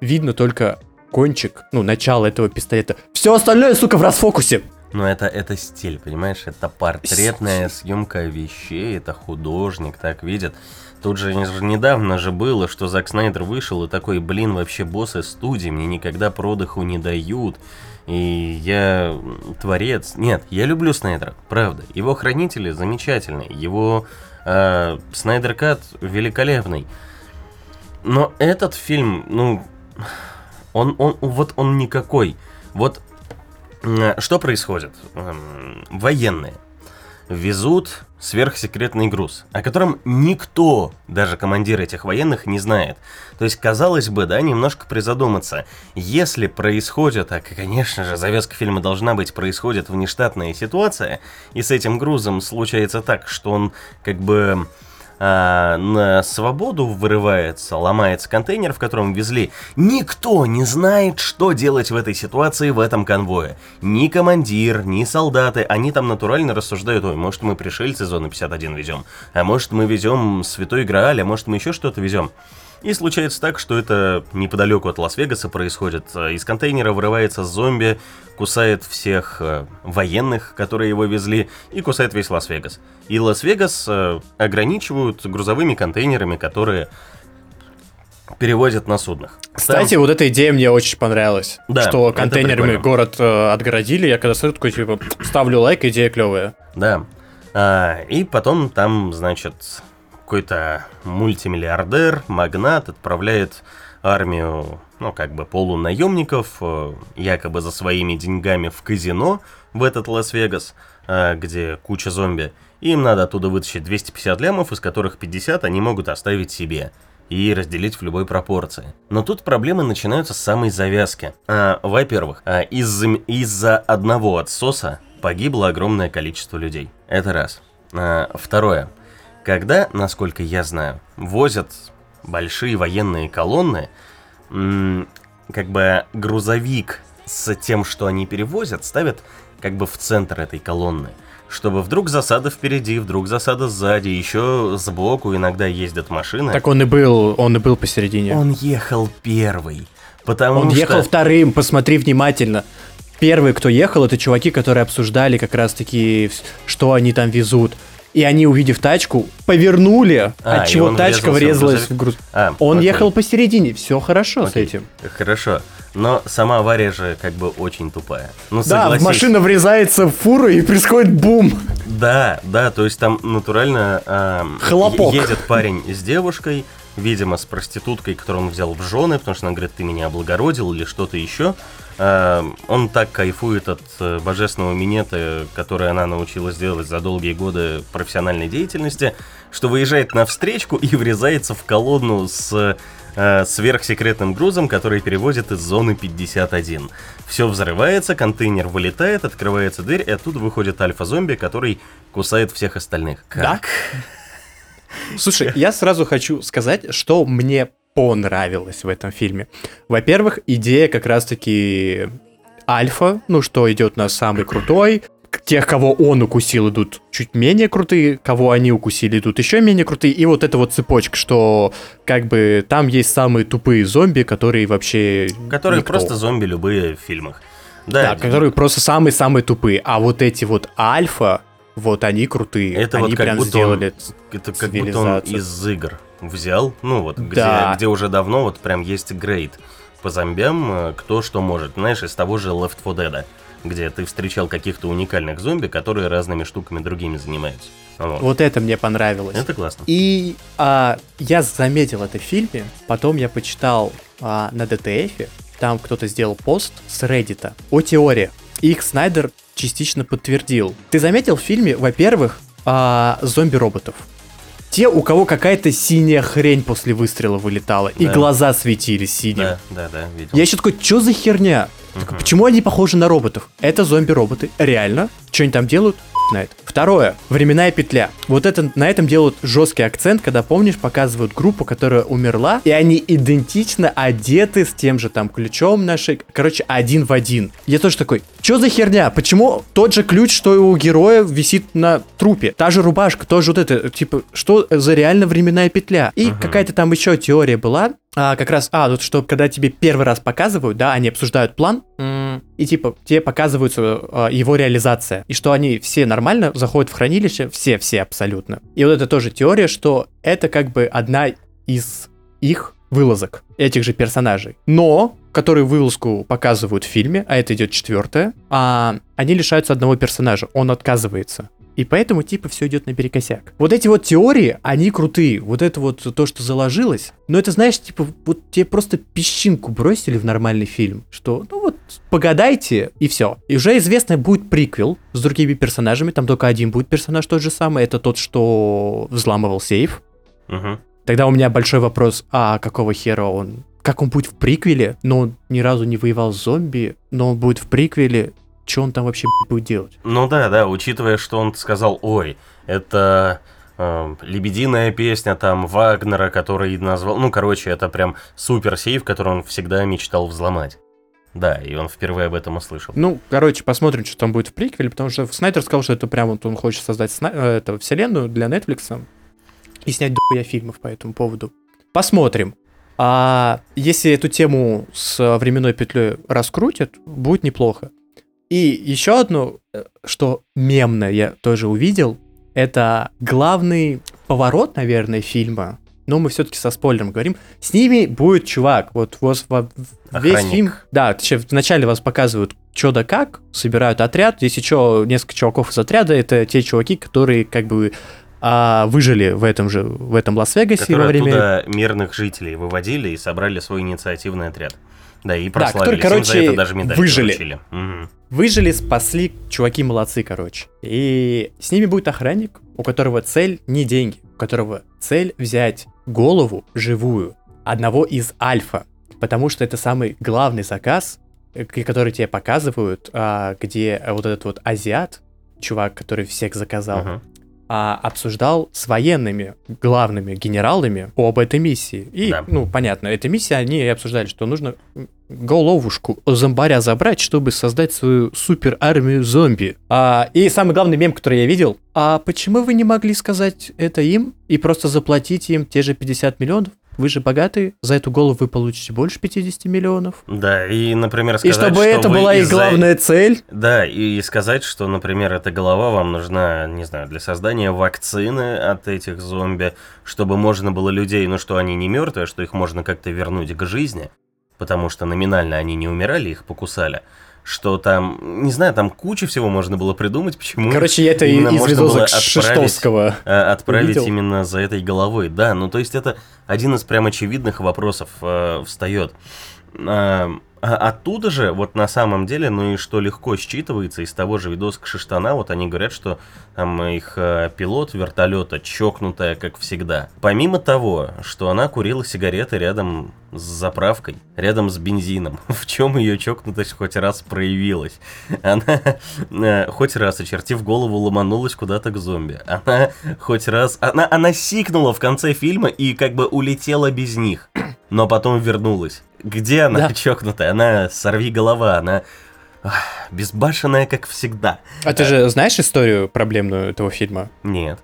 видно только кончик, ну, начало этого пистолета. Все остальное, сука, в расфокусе. Но это, это стиль, понимаешь? Это портретная съемка вещей, это художник так видит. Тут же не- недавно же было, что Зак Снайдер вышел и такой, блин, вообще боссы студии мне никогда продыху не дают. И я творец. Нет, я люблю Снайдера, правда. Его хранители замечательные, его э, Снайдер Кат великолепный. Но этот фильм, ну, он, он, вот он никакой. Вот М, Что происходит? Эм, Военные везут сверхсекретный груз, о котором никто, даже командир этих военных, не знает. То есть, казалось бы, да, немножко призадуматься. Если происходит, а, конечно же, завязка фильма должна быть, происходит внештатная ситуация, и с этим грузом случается так, что он как бы а, на свободу вырывается, ломается контейнер, в котором везли. Никто не знает, что делать в этой ситуации в этом конвое. Ни командир, ни солдаты, они там натурально рассуждают, ой, может мы пришельцы зоны 51 везем, а может мы везем Святой Грааль, а может мы еще что-то везем. И случается так, что это неподалеку от Лас-Вегаса происходит. Э, Из контейнера вырывается зомби, кусает всех э, военных, которые его везли, и кусает весь Лас-Вегас. И Лас-Вегас э, ограничивают грузовыми контейнерами, которые перевозят на суднах. Кстати, вот эта идея мне очень понравилась. Да, что контейнерами город э, отгородили. Я когда смотрю, такой, типа, ставлю лайк, идея клевая. Да. А, и потом там, значит, какой-то мультимиллиардер, магнат отправляет армию, ну, как бы полунаемников, э, якобы за своими деньгами в казино в этот Лас-Вегас, э, где куча зомби. Им надо оттуда вытащить 250 лямов, из которых 50 они могут оставить себе и разделить в любой пропорции. Но тут проблемы начинаются с самой завязки. А, во-первых, а, из-за из-за одного отсоса погибло огромное количество людей. Это раз. А, второе. Когда, насколько я знаю, возят большие военные колонны, как бы грузовик с тем, что они перевозят, ставят как бы в центр этой колонны. Чтобы вдруг засада впереди, вдруг засада сзади, еще сбоку иногда ездят машины. Так он и был, он и был посередине. Он ехал первый. Потому Он что... ехал вторым, посмотри внимательно. Первые, кто ехал, это чуваки, которые обсуждали как раз-таки, что они там везут. И они, увидев тачку, повернули, А, от и чего он тачка врезалась в груз. А, Он окей. ехал посередине, все хорошо с Окей. этим. Хорошо. Но сама авария же как бы очень тупая. Ну, Да, машина врезается в фуру и происходит бум. Да, да, то есть там натурально ам, Хлопок. едет парень с девушкой, видимо, с проституткой, которую он взял в жены, потому что она говорит, ты меня облагородил или что-то еще. Ам, он так кайфует от э, божественного минета, который она научилась делать за долгие годы профессиональной деятельности, что выезжает на встречку и врезается в колонну с э, сверхсекретным грузом, который перевозит из зоны 51. Все взрывается, контейнер вылетает, открывается дверь, и оттуда выходит альфа-зомби, который кусает всех остальных. Как? Слушай, я сразу хочу сказать, что мне понравилось в этом фильме. Во-первых, идея как раз-таки альфа, ну что идет на самый крутой. Тех, кого он укусил, идут чуть менее крутые, кого они укусили, идут еще менее крутые. И вот эта вот цепочка, что как бы там есть самые тупые зомби, которые вообще Которые никто. просто зомби любые в фильмах. Да, Да, которые просто самые-самые тупые. А вот эти вот альфа, вот они крутые. Это они вот как прям сделали. он, это как будто он из игр взял, ну вот, где, Да. где уже давно вот прям есть грейд по зомбям, э, кто что может. Знаешь, из того же Left 4 Dead, где ты встречал каких-то уникальных зомби, которые разными штуками другими занимаются. Вот. Вот это мне понравилось. Это классно. И а, я заметил это в фильме, потом я почитал а, на DTF, там кто-то сделал пост с Reddit о теории. Их Снайдер частично подтвердил. Ты заметил в фильме, во-первых, а, зомби-роботов. Те, у кого какая-то синяя хрень после выстрела вылетала, и Да. глаза светились синим. Да, да, да, видел. Я еще такой, что за херня? Мгм. Почему они похожи на роботов? Это зомби-роботы. Реально? Что они там делают? Хуй Знает. Второе. Временная петля. Вот это, на этом делают жесткий акцент, когда, помнишь, показывают группу, которая умерла, и они идентично одеты с тем же там ключом нашей. Короче, один в один. Я тоже такой, что за херня? Почему тот же ключ, что и у героя, висит на трупе? Та же рубашка, тоже вот это, типа, что за реально временная петля? И Мгм. какая-то там еще теория была, а, как раз, а, вот что, когда тебе первый раз показывают, да, они обсуждают план, и типа тебе показывается а, его реализация, и что они все нормально заходят в хранилище, все-все абсолютно. И вот это тоже теория, что это как бы одна из их вылазок этих же персонажей. Но, которые вылазку показывают в фильме, а это идет четвертая, а, они лишаются одного персонажа, он отказывается. И поэтому, типа, все идет наперекосяк. Вот эти вот теории, они крутые. Вот это вот то, что заложилось. Но это, знаешь, типа, вот тебе просто песчинку бросили в нормальный фильм. Что, ну вот, погадайте, и все. И уже известно, будет приквел с другими персонажами. Там только один будет персонаж тот же самый. Это тот, что взламывал сейф. Мгм. Тогда у меня большой вопрос, а какого хера он... Как он будет в приквеле, но он ни разу не воевал с зомби, но он будет в приквеле, что он там вообще будет делать? Ну да, да, учитывая, что он сказал, ой, это э, лебединая песня там Вагнера, который назвал, ну короче, это прям супер сейф, который он всегда мечтал взломать. Да, и он впервые об этом услышал. Ну, короче, посмотрим, что там будет в приквеле, потому что Снайдер сказал, что это прям вот он хочет создать сна- э, это, вселенную для Netflix и снять дохуя фильмов по этому поводу. Посмотрим. А если эту тему с временной петлей раскрутят, будет неплохо. И еще одно, э, что мемное я тоже увидел, это главный поворот, наверное, фильма. Но мы все-таки со спойлером говорим. С ними будет чувак. Вот вас во- весь фильм. Да, вначале вас показывают что да как, собирают отряд. Здесь еще несколько чуваков из отряда. Это те чуваки, которые как бы а, выжили в этом же в этом Лас-Вегасе во время. мирных жителей выводили и собрали свой инициативный отряд. Да, и которые, прославились. Им за короче, это даже медаль выжили. получили. Мгм. Выжили, спасли, чуваки молодцы, короче. И с ними будет охранник, у которого цель не деньги, у которого цель взять голову живую одного из альфа, потому что это самый главный заказ, э, который тебе показывают, а, где вот этот вот азиат, чувак, который всех заказал, а, обсуждал с военными главными генералами об этой миссии. И, Да. ну, понятно, эта миссия, они обсуждали, что нужно головушку зомбаря забрать, чтобы создать свою супер армию зомби. А, и самый главный мем, который я видел, а почему вы не могли сказать это им и просто заплатить им те же 50 миллионов? вы же богатые, за эту голову вы получите больше 50 миллионов. Да, и, например, И сказать, чтобы что это была их главная цель. Да, и сказать, что, например, эта голова вам нужна, не знаю, для создания вакцины от этих зомби, чтобы можно было людей, ну что они не мертвые, что их можно как-то вернуть к жизни, потому что номинально они не умирали, их покусали. Что там, не знаю, там куча всего можно было придумать, почему Короче, я это именно из можно было отправить, э, отправить Увидел? именно за этой головой. Да, ну то есть это один из прям очевидных вопросов э, встает. А, а оттуда же, вот на самом деле, ну и что легко считывается из того же видоса Кшиштана, вот они говорят, что там их э, пилот вертолета чокнутая, как всегда. Помимо того, что она курила сигареты рядом с заправкой, рядом с бензином, в чем ее чокнутость хоть раз проявилась. Она э, хоть раз, очертив голову, ломанулась куда-то к зомби. Она хоть раз... Она, она сикнула в конце фильма и как бы улетела без них, но потом вернулась. Где она Да. чокнутая? Она сорви голова, она безбашенная, как всегда. А ты же знаешь историю проблемную этого фильма, Нет.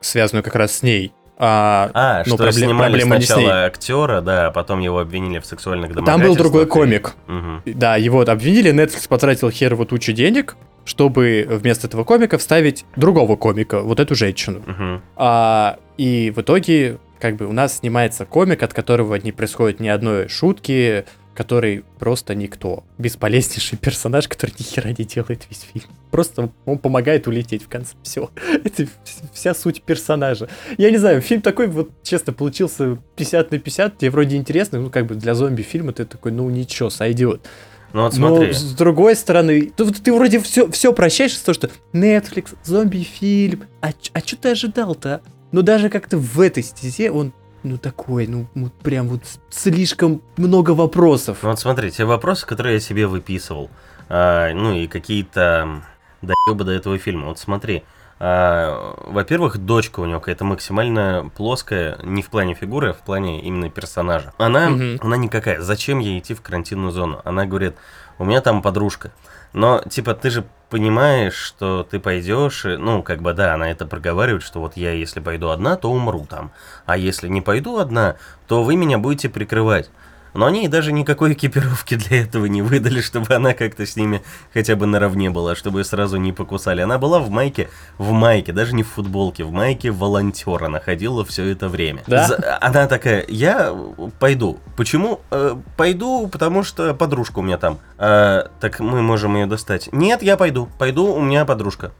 связанную как раз с ней? А, А, ну, что проблем- снимали сначала актера, да, а потом его обвинили в сексуальных Там домогательствах. был другой комик. Мгм. Да, его обвинили, Netflix потратил херово тучу денег, чтобы вместо этого комика вставить другого комика, вот эту женщину. Мгм. А, и в итоге, как бы, у нас снимается комик, от которого не происходит ни одной шутки, который просто никто. Бесполезнейший персонаж, который ни хера не делает весь фильм. Просто он помогает улететь в конце. Все. Это вс- вся суть персонажа. Я не знаю, фильм такой вот, честно, получился 50 на 50. Тебе вроде интересно, ну, как бы для зомби-фильма ты такой, ну, ничего, сойдет. Ну вот Но смотри. с другой стороны, ты, ты вроде все, все прощаешь того, что Netflix, зомби-фильм. А, а что ты ожидал-то? Ну даже как-то в этой стезе он, ну такой, ну вот прям вот слишком много вопросов. Ну вот смотри, те вопросы, которые я себе выписывал, а, ну и какие-то доебы до этого фильма. Вот смотри, а, во-первых, дочка у него какая-то максимально плоская, не в плане фигуры, а в плане именно персонажа. Она, Мгм. она никакая. Зачем ей идти в карантинную зону? Она говорит, у меня там подружка. Но, типа, ты же понимаешь, что ты пойдешь, ну, как бы, да, она это проговаривает, что вот я, если пойду одна, то умру там. А если не пойду одна, то вы меня будете прикрывать. Но они даже никакой экипировки для этого не выдали, чтобы она как-то с ними хотя бы наравне была, чтобы ее сразу не покусали. Она была в майке, в майке, даже не в футболке, в майке волонтера находила все это время. Да? За- Она такая, я пойду. Почему? «Э, пойду, потому что подружка у меня там. «А, так мы можем ее достать. Нет, я пойду. Пойду, у меня подружка.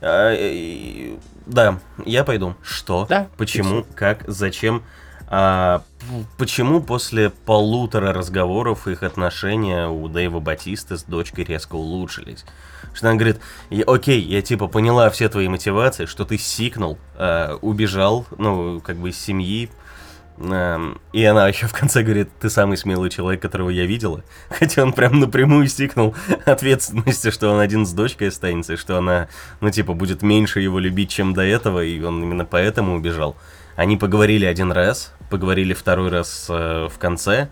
«А, и- да, я пойду. Что? Да, Почему? Как? Зачем? А, почему после полутора разговоров их отношения у Дэйва Батисты с дочкой резко улучшились? Что она говорит, «Я- окей, я типа поняла все твои мотивации, что ты сикнул, а, убежал, ну, как бы из семьи, Эм, И она еще в конце говорит, ты самый смелый человек, которого я видела. Хотя он прям напрямую стикнул ответственности, что он один с дочкой останется, и что она, ну, типа, будет меньше его любить, чем до этого, и он именно поэтому убежал. Они поговорили один раз, поговорили второй раз э, в конце,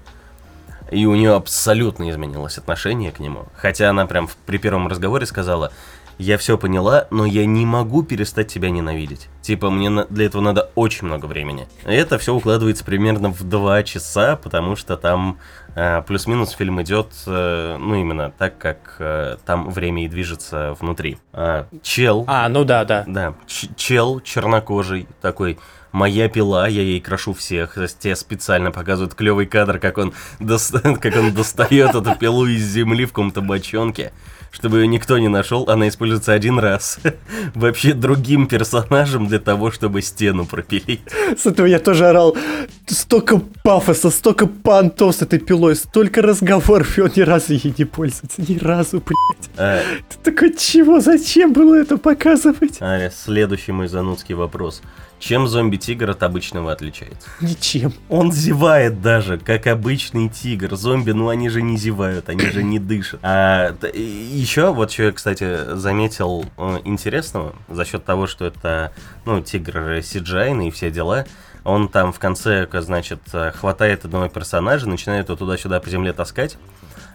и у нее абсолютно изменилось отношение к нему. Хотя она прям в- при первом разговоре сказала, я все поняла, но я не могу перестать тебя ненавидеть. Типа, мне на- для этого надо очень много времени. И это все укладывается примерно в два часа, потому что там э, плюс-минус фильм идет, э, ну, именно так, как э, там время и движется внутри. А, чел, А, ну да, да. да, ч- чел чернокожий такой. Моя пила, я ей крошу всех. Тебе специально показывают клевый кадр, как он, дос- как он достает эту пилу из земли в каком-то бочонке. Чтобы ее никто не нашел, она используется один раз. Вообще другим персонажем для того, чтобы стену пропилить. С этого я тоже орал. Столько пафоса, столько понтов с этой пилой, столько разговоров, и он ни разу ей не пользуется. Ни разу, блядь. А, Ты такой, чего, зачем было это показывать? а, следующий мой занудский вопрос. Чем зомби-тигр от обычного отличается? Ничем. Он зевает даже, как обычный тигр. Зомби, ну они же не зевают, они же не дышат. А еще, вот что я, кстати, заметил э, интересного, за счет того, что это, ну, тигр Сиджайн и все дела, он там в конце, значит, э, хватает одного персонажа, начинает его туда-сюда по земле таскать,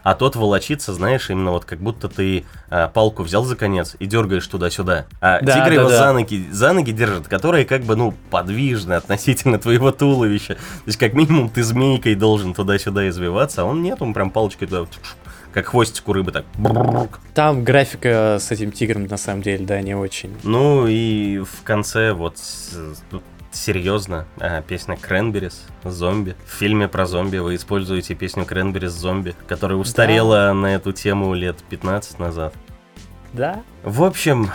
а тот волочится, знаешь, именно вот как будто ты а, палку взял за конец и дергаешь туда-сюда. А Да, тигр да, его да. за ноги, за ноги держит, которые как бы, ну, подвижны относительно твоего туловища. То есть, как минимум, ты змейкой должен туда-сюда извиваться, а он нет, он прям палочкой туда, как хвостик у рыбы, так. Там графика с этим тигром, на самом деле, да, не очень. Ну и в конце вот серьезно а, песня Кренберис «Зомби». В фильме про зомби вы используете песню Кренберис «Зомби», которая устарела на эту тему лет 15 назад. Да? В общем,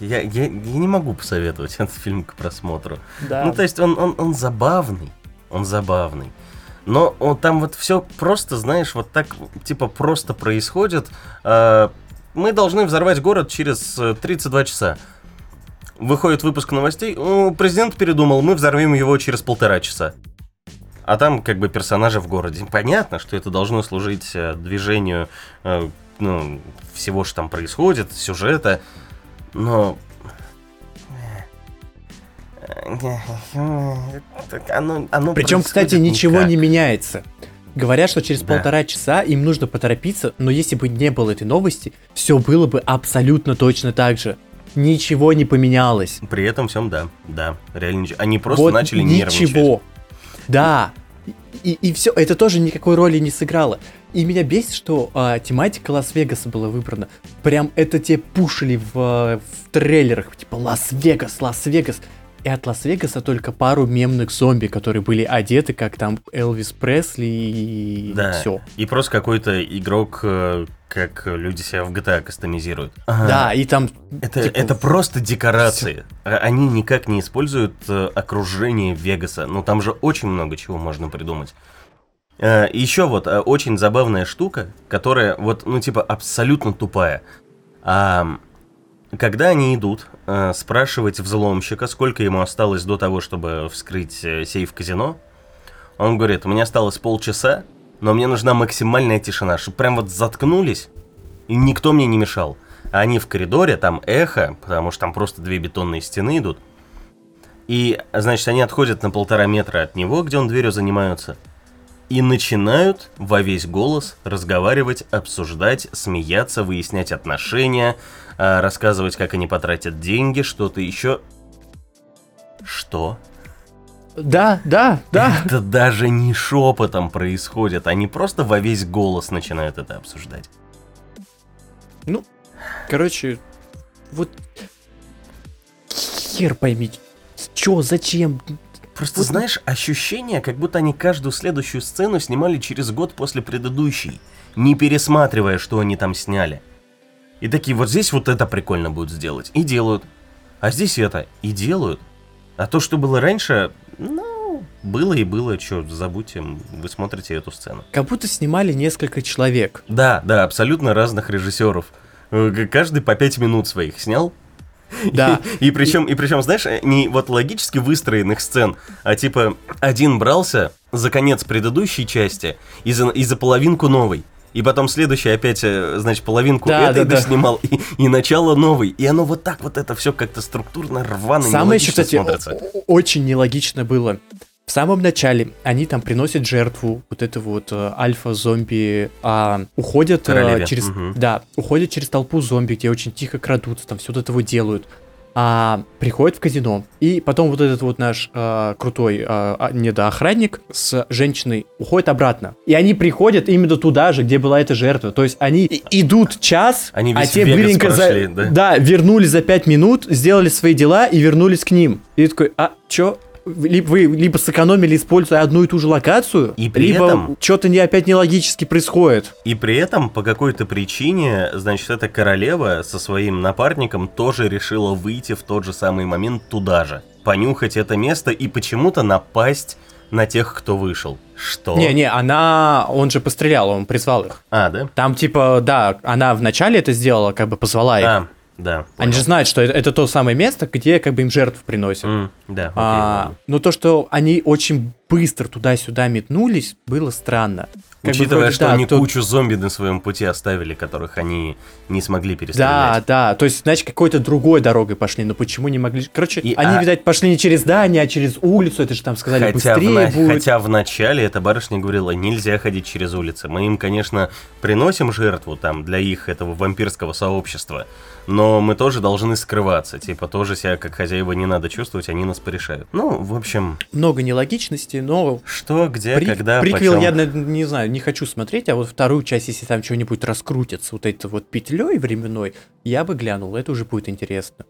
я, я, я не могу посоветовать этот фильм к просмотру. Да. Ну, то есть он, он, он забавный, он забавный. Но он, там вот все просто, знаешь, вот так, типа, просто происходит. А, мы должны взорвать город через э, 32 часа. Выходит выпуск новостей, «О, президент передумал, мы взорвем его через полтора часа. А там как бы персонажи в городе. Понятно, что это должно служить э, движению э, ну, всего, что там происходит, сюжета, но... Так Оно, оно Причем, кстати, ничего никак. не меняется. Говорят, что через Да. полтора часа им нужно поторопиться, но если бы не было этой новости, все было бы абсолютно точно так же. Ничего не поменялось. При этом всем, да, да, реально ничего. Они просто вот начали нервничать. ничего. Да. И, и все, это тоже никакой роли не сыграло. И меня бесит, что а, тематика Лас-Вегаса была выбрана. Прям это те пушили в, а, в трейлерах. Типа Лас-Вегас, Лас-Вегас. И от Лас-Вегаса только пару мемных зомби, которые были одеты, как там Элвис Пресли и Да. все. И просто какой-то игрок, э, как люди себя в GTA кастомизируют. Да, и там... Это, типа, это просто декорации. А Они никак не используют э, окружение Вегаса. Ну там же очень много чего можно придумать. Еще вот э, очень забавная штука, которая вот, ну типа абсолютно тупая. А, когда они идут э, спрашивать взломщика, сколько ему осталось до того, чтобы вскрыть э, сейф казино, он говорит, у меня осталось полчаса, но мне нужна максимальная тишина, чтобы прям вот заткнулись, и никто мне не мешал. А они в коридоре, там эхо, потому что там просто две бетонные стены идут. И, значит, они отходят на полтора метра от него, где он дверью занимаются, и начинают во весь голос разговаривать, обсуждать, смеяться, выяснять отношения, а, рассказывать, как они потратят деньги, что-то еще. Что? Да, да, да. Это даже не шепотом происходит, они просто во весь голос начинают это обсуждать. Ну, короче, вот... Хер пойми, чё, зачем? Просто Вот- знаешь, ощущение, как будто они каждую следующую сцену снимали через год после предыдущей, не пересматривая, что они там сняли. И такие, вот здесь вот это прикольно будет сделать. И делают. А здесь это. И делают. А то, что было раньше, ну, было и было. Чё, забудьте, вы смотрите эту сцену. Как будто снимали несколько человек. Да, да, абсолютно разных режиссеров. Э, Каждый по пять минут своих снял. Да. И, причем, и причем, знаешь, э, не вот логически выстроенных сцен, а типа один брался за конец предыдущей части и за, и за половинку новой. И потом следующий опять, э, значит, половинку Да, этой да, да. доснимал, и, и начало новой. И оно вот так вот это все как-то структурно, рвано, Самое еще, кстати, смотрится. очень нелогично было. В самом начале они там приносят жертву, вот это вот э, альфа-зомби, а, уходят э, через, мгм. да, уходят через толпу зомби, где очень тихо крадутся, там все вот это вот делают. А приходят в казино, и потом вот этот вот наш э, крутой э, а, недоохранник с женщиной уходит обратно. И они приходят именно туда же, где была эта жертва. То есть они идут час, Они а те быренько за- да? да, вернулись за 5 минут, сделали свои дела и вернулись к ним. И такой, а чё? Либо вы либо сэкономили, используя одну и ту же локацию, И при либо этом- что-то не опять нелогически происходит. И при этом, по какой-то причине, значит, эта королева со своим напарником тоже решила выйти в тот же самый момент туда же. Понюхать это место и почему-то напасть на тех, кто вышел. Что? Не-не, она, он же пострелял, он призвал их. А, да? Там типа, да, она вначале это сделала, как бы позвала их. А, да. Они же понял. знают, что это, это то самое место, где как бы им жертву приносят. М, да, окей, А, ладно. но то, что они очень быстро туда-сюда метнулись, было странно. Как Учитывая, вроде, что да, они то... кучу зомби на своем пути оставили, которых они не смогли перестрелять. Да, да, то есть, значит, какой-то другой дорогой пошли, но почему не могли... Короче, и, они, а... видать, пошли не через здание, а через улицу, это же там сказали хотя быстрее в будет. Хотя в начале эта барышня говорила, нельзя ходить через улицы. Мы им, конечно, приносим жертву там для их этого вампирского сообщества, но мы тоже должны скрываться, типа тоже себя как хозяева не надо чувствовать, они нас порешают. Ну, в общем... Много нелогичности, но... Что, где, При... когда, Приквел почем... я, не знаю, не хочу смотреть, а вот вторую часть, если там что-нибудь раскрутится вот этой вот петлей временной, я бы глянул, это уже будет интересно.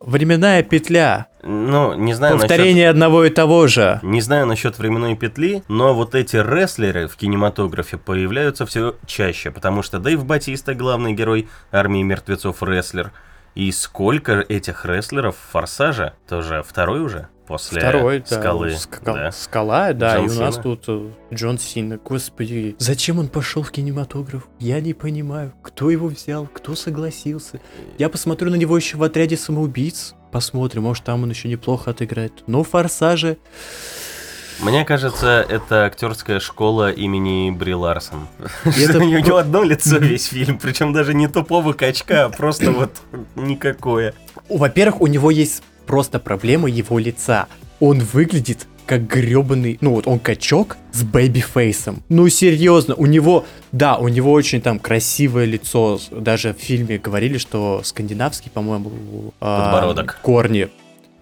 Временная петля. Ну, не знаю Повторение насчет... одного и того же. Не знаю насчет временной петли, но вот эти рестлеры в кинематографе появляются все чаще, потому что Дэйв Батиста, главный герой армии мертвецов рестлер, и сколько этих рестлеров в Форсаже, тоже второй уже? После Второй, скалы. Да, ска- да. Скала, да, Джон и у Сина. нас тут э, Джон Сина. Господи, зачем он пошел в кинематограф? Я не понимаю, кто его взял, кто согласился. Я посмотрю на него еще в отряде самоубийц. Посмотрим, может там он еще неплохо отыграет. Но в Форсаже... Мне кажется, это актерская школа имени Бри Ларсон. Это... У него одно лицо весь фильм, причем даже не тупого качка, а просто вот никакое. Во-первых, у него есть просто проблема его лица. Он выглядит как гребаный, ну вот он качок с baby-face ом. Ну серьезно, у него, да, у него очень там красивое лицо. Даже в фильме говорили, что скандинавский, по-моему, а, подбородок. Э, корни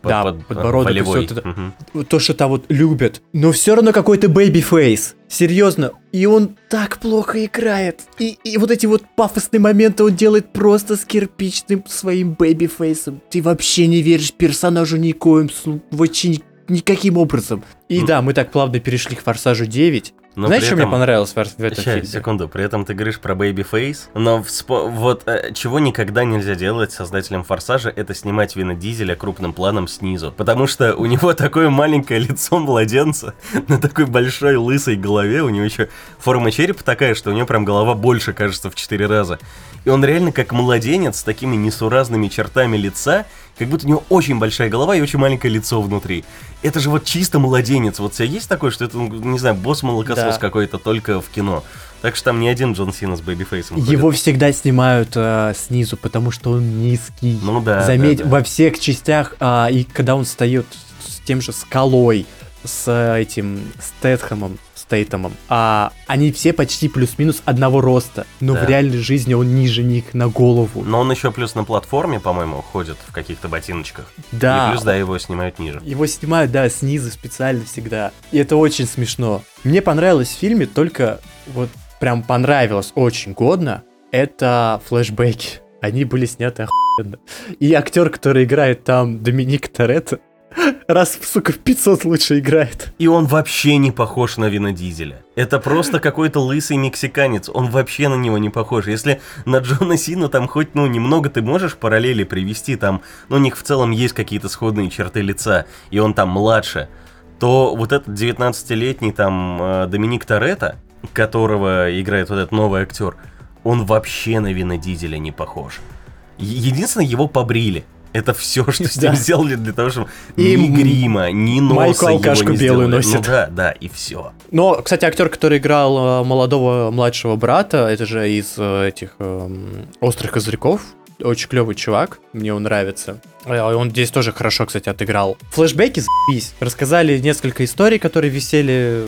да, под, подбородок волевой. и все это. Угу. То, что-то вот любят. Но все равно какой-то baby-face. Серьезно. И он так плохо играет. И, и вот эти вот пафосные моменты он делает просто с кирпичным своим baby-face ом. Ты вообще не веришь персонажу никоим, вообще никаким образом. И mm. да, мы так плавно перешли к Форсажу 9. Но Знаешь, что этом... мне понравилось в, в этом Сейчас, фильме? секунду, при этом ты говоришь про Baby Face, но вспо... вот э, чего никогда нельзя делать создателям Форсажа, это снимать Вина Дизеля крупным планом снизу. Потому что у него такое маленькое лицо младенца на такой большой лысой голове, у него еще форма черепа такая, что у него прям голова больше, кажется, в 4 раза. И он реально как младенец с такими несуразными чертами лица, как будто у него очень большая голова и очень маленькое лицо внутри. Это же вот чисто младенец. Вот у тебя есть такое, что это, ну, не знаю, босс-молокосос да. какой-то только в кино. Так что там не один Джон Сина с baby-face ом. Его всегда снимают э, снизу, потому что он низкий. Ну да. Заметь, да, да. во всех частях, э, и когда он встает с тем же скалой, с э, этим Стэтхэмом, Стейтомом, а они все почти плюс-минус одного роста, но да. в реальной жизни он ниже них на голову. Но он еще плюс на платформе, по-моему, ходит в каких-то ботиночках. Да. И плюс, да, его снимают ниже. Его снимают, да, снизу специально всегда. И это очень смешно. Мне понравилось в фильме только вот прям понравилось очень годно. Это флешбеки. Они были сняты охуенно. И актер, который играет там, Доминик Торетто, раз, сука, в 500 лучше играет. И он вообще не похож на Вина Дизеля. Это просто какой-то лысый мексиканец. Он вообще на него не похож. Если на Джона Сину там хоть, ну, немного ты можешь параллели привести, там, ну, у них в целом есть какие-то сходные черты лица, и он там младше, то вот этот 19-летний там э, Доминик Торетто, которого играет вот этот новый актер, он вообще на Вина Дизеля не похож. Единственное, его побрили. Это все, что с ним сделали для того, чтобы и ни грима, ни носа Майку алкашку его не белую сделали. носит. Ну да, да, и все. Но, кстати, актер, который играл э, молодого младшего брата, это же из э, этих э, острых козырьков, очень клевый чувак, мне он нравится. Э, он здесь тоже хорошо, кстати, отыграл. Флэшбэки за***ись. Рассказали несколько историй, которые висели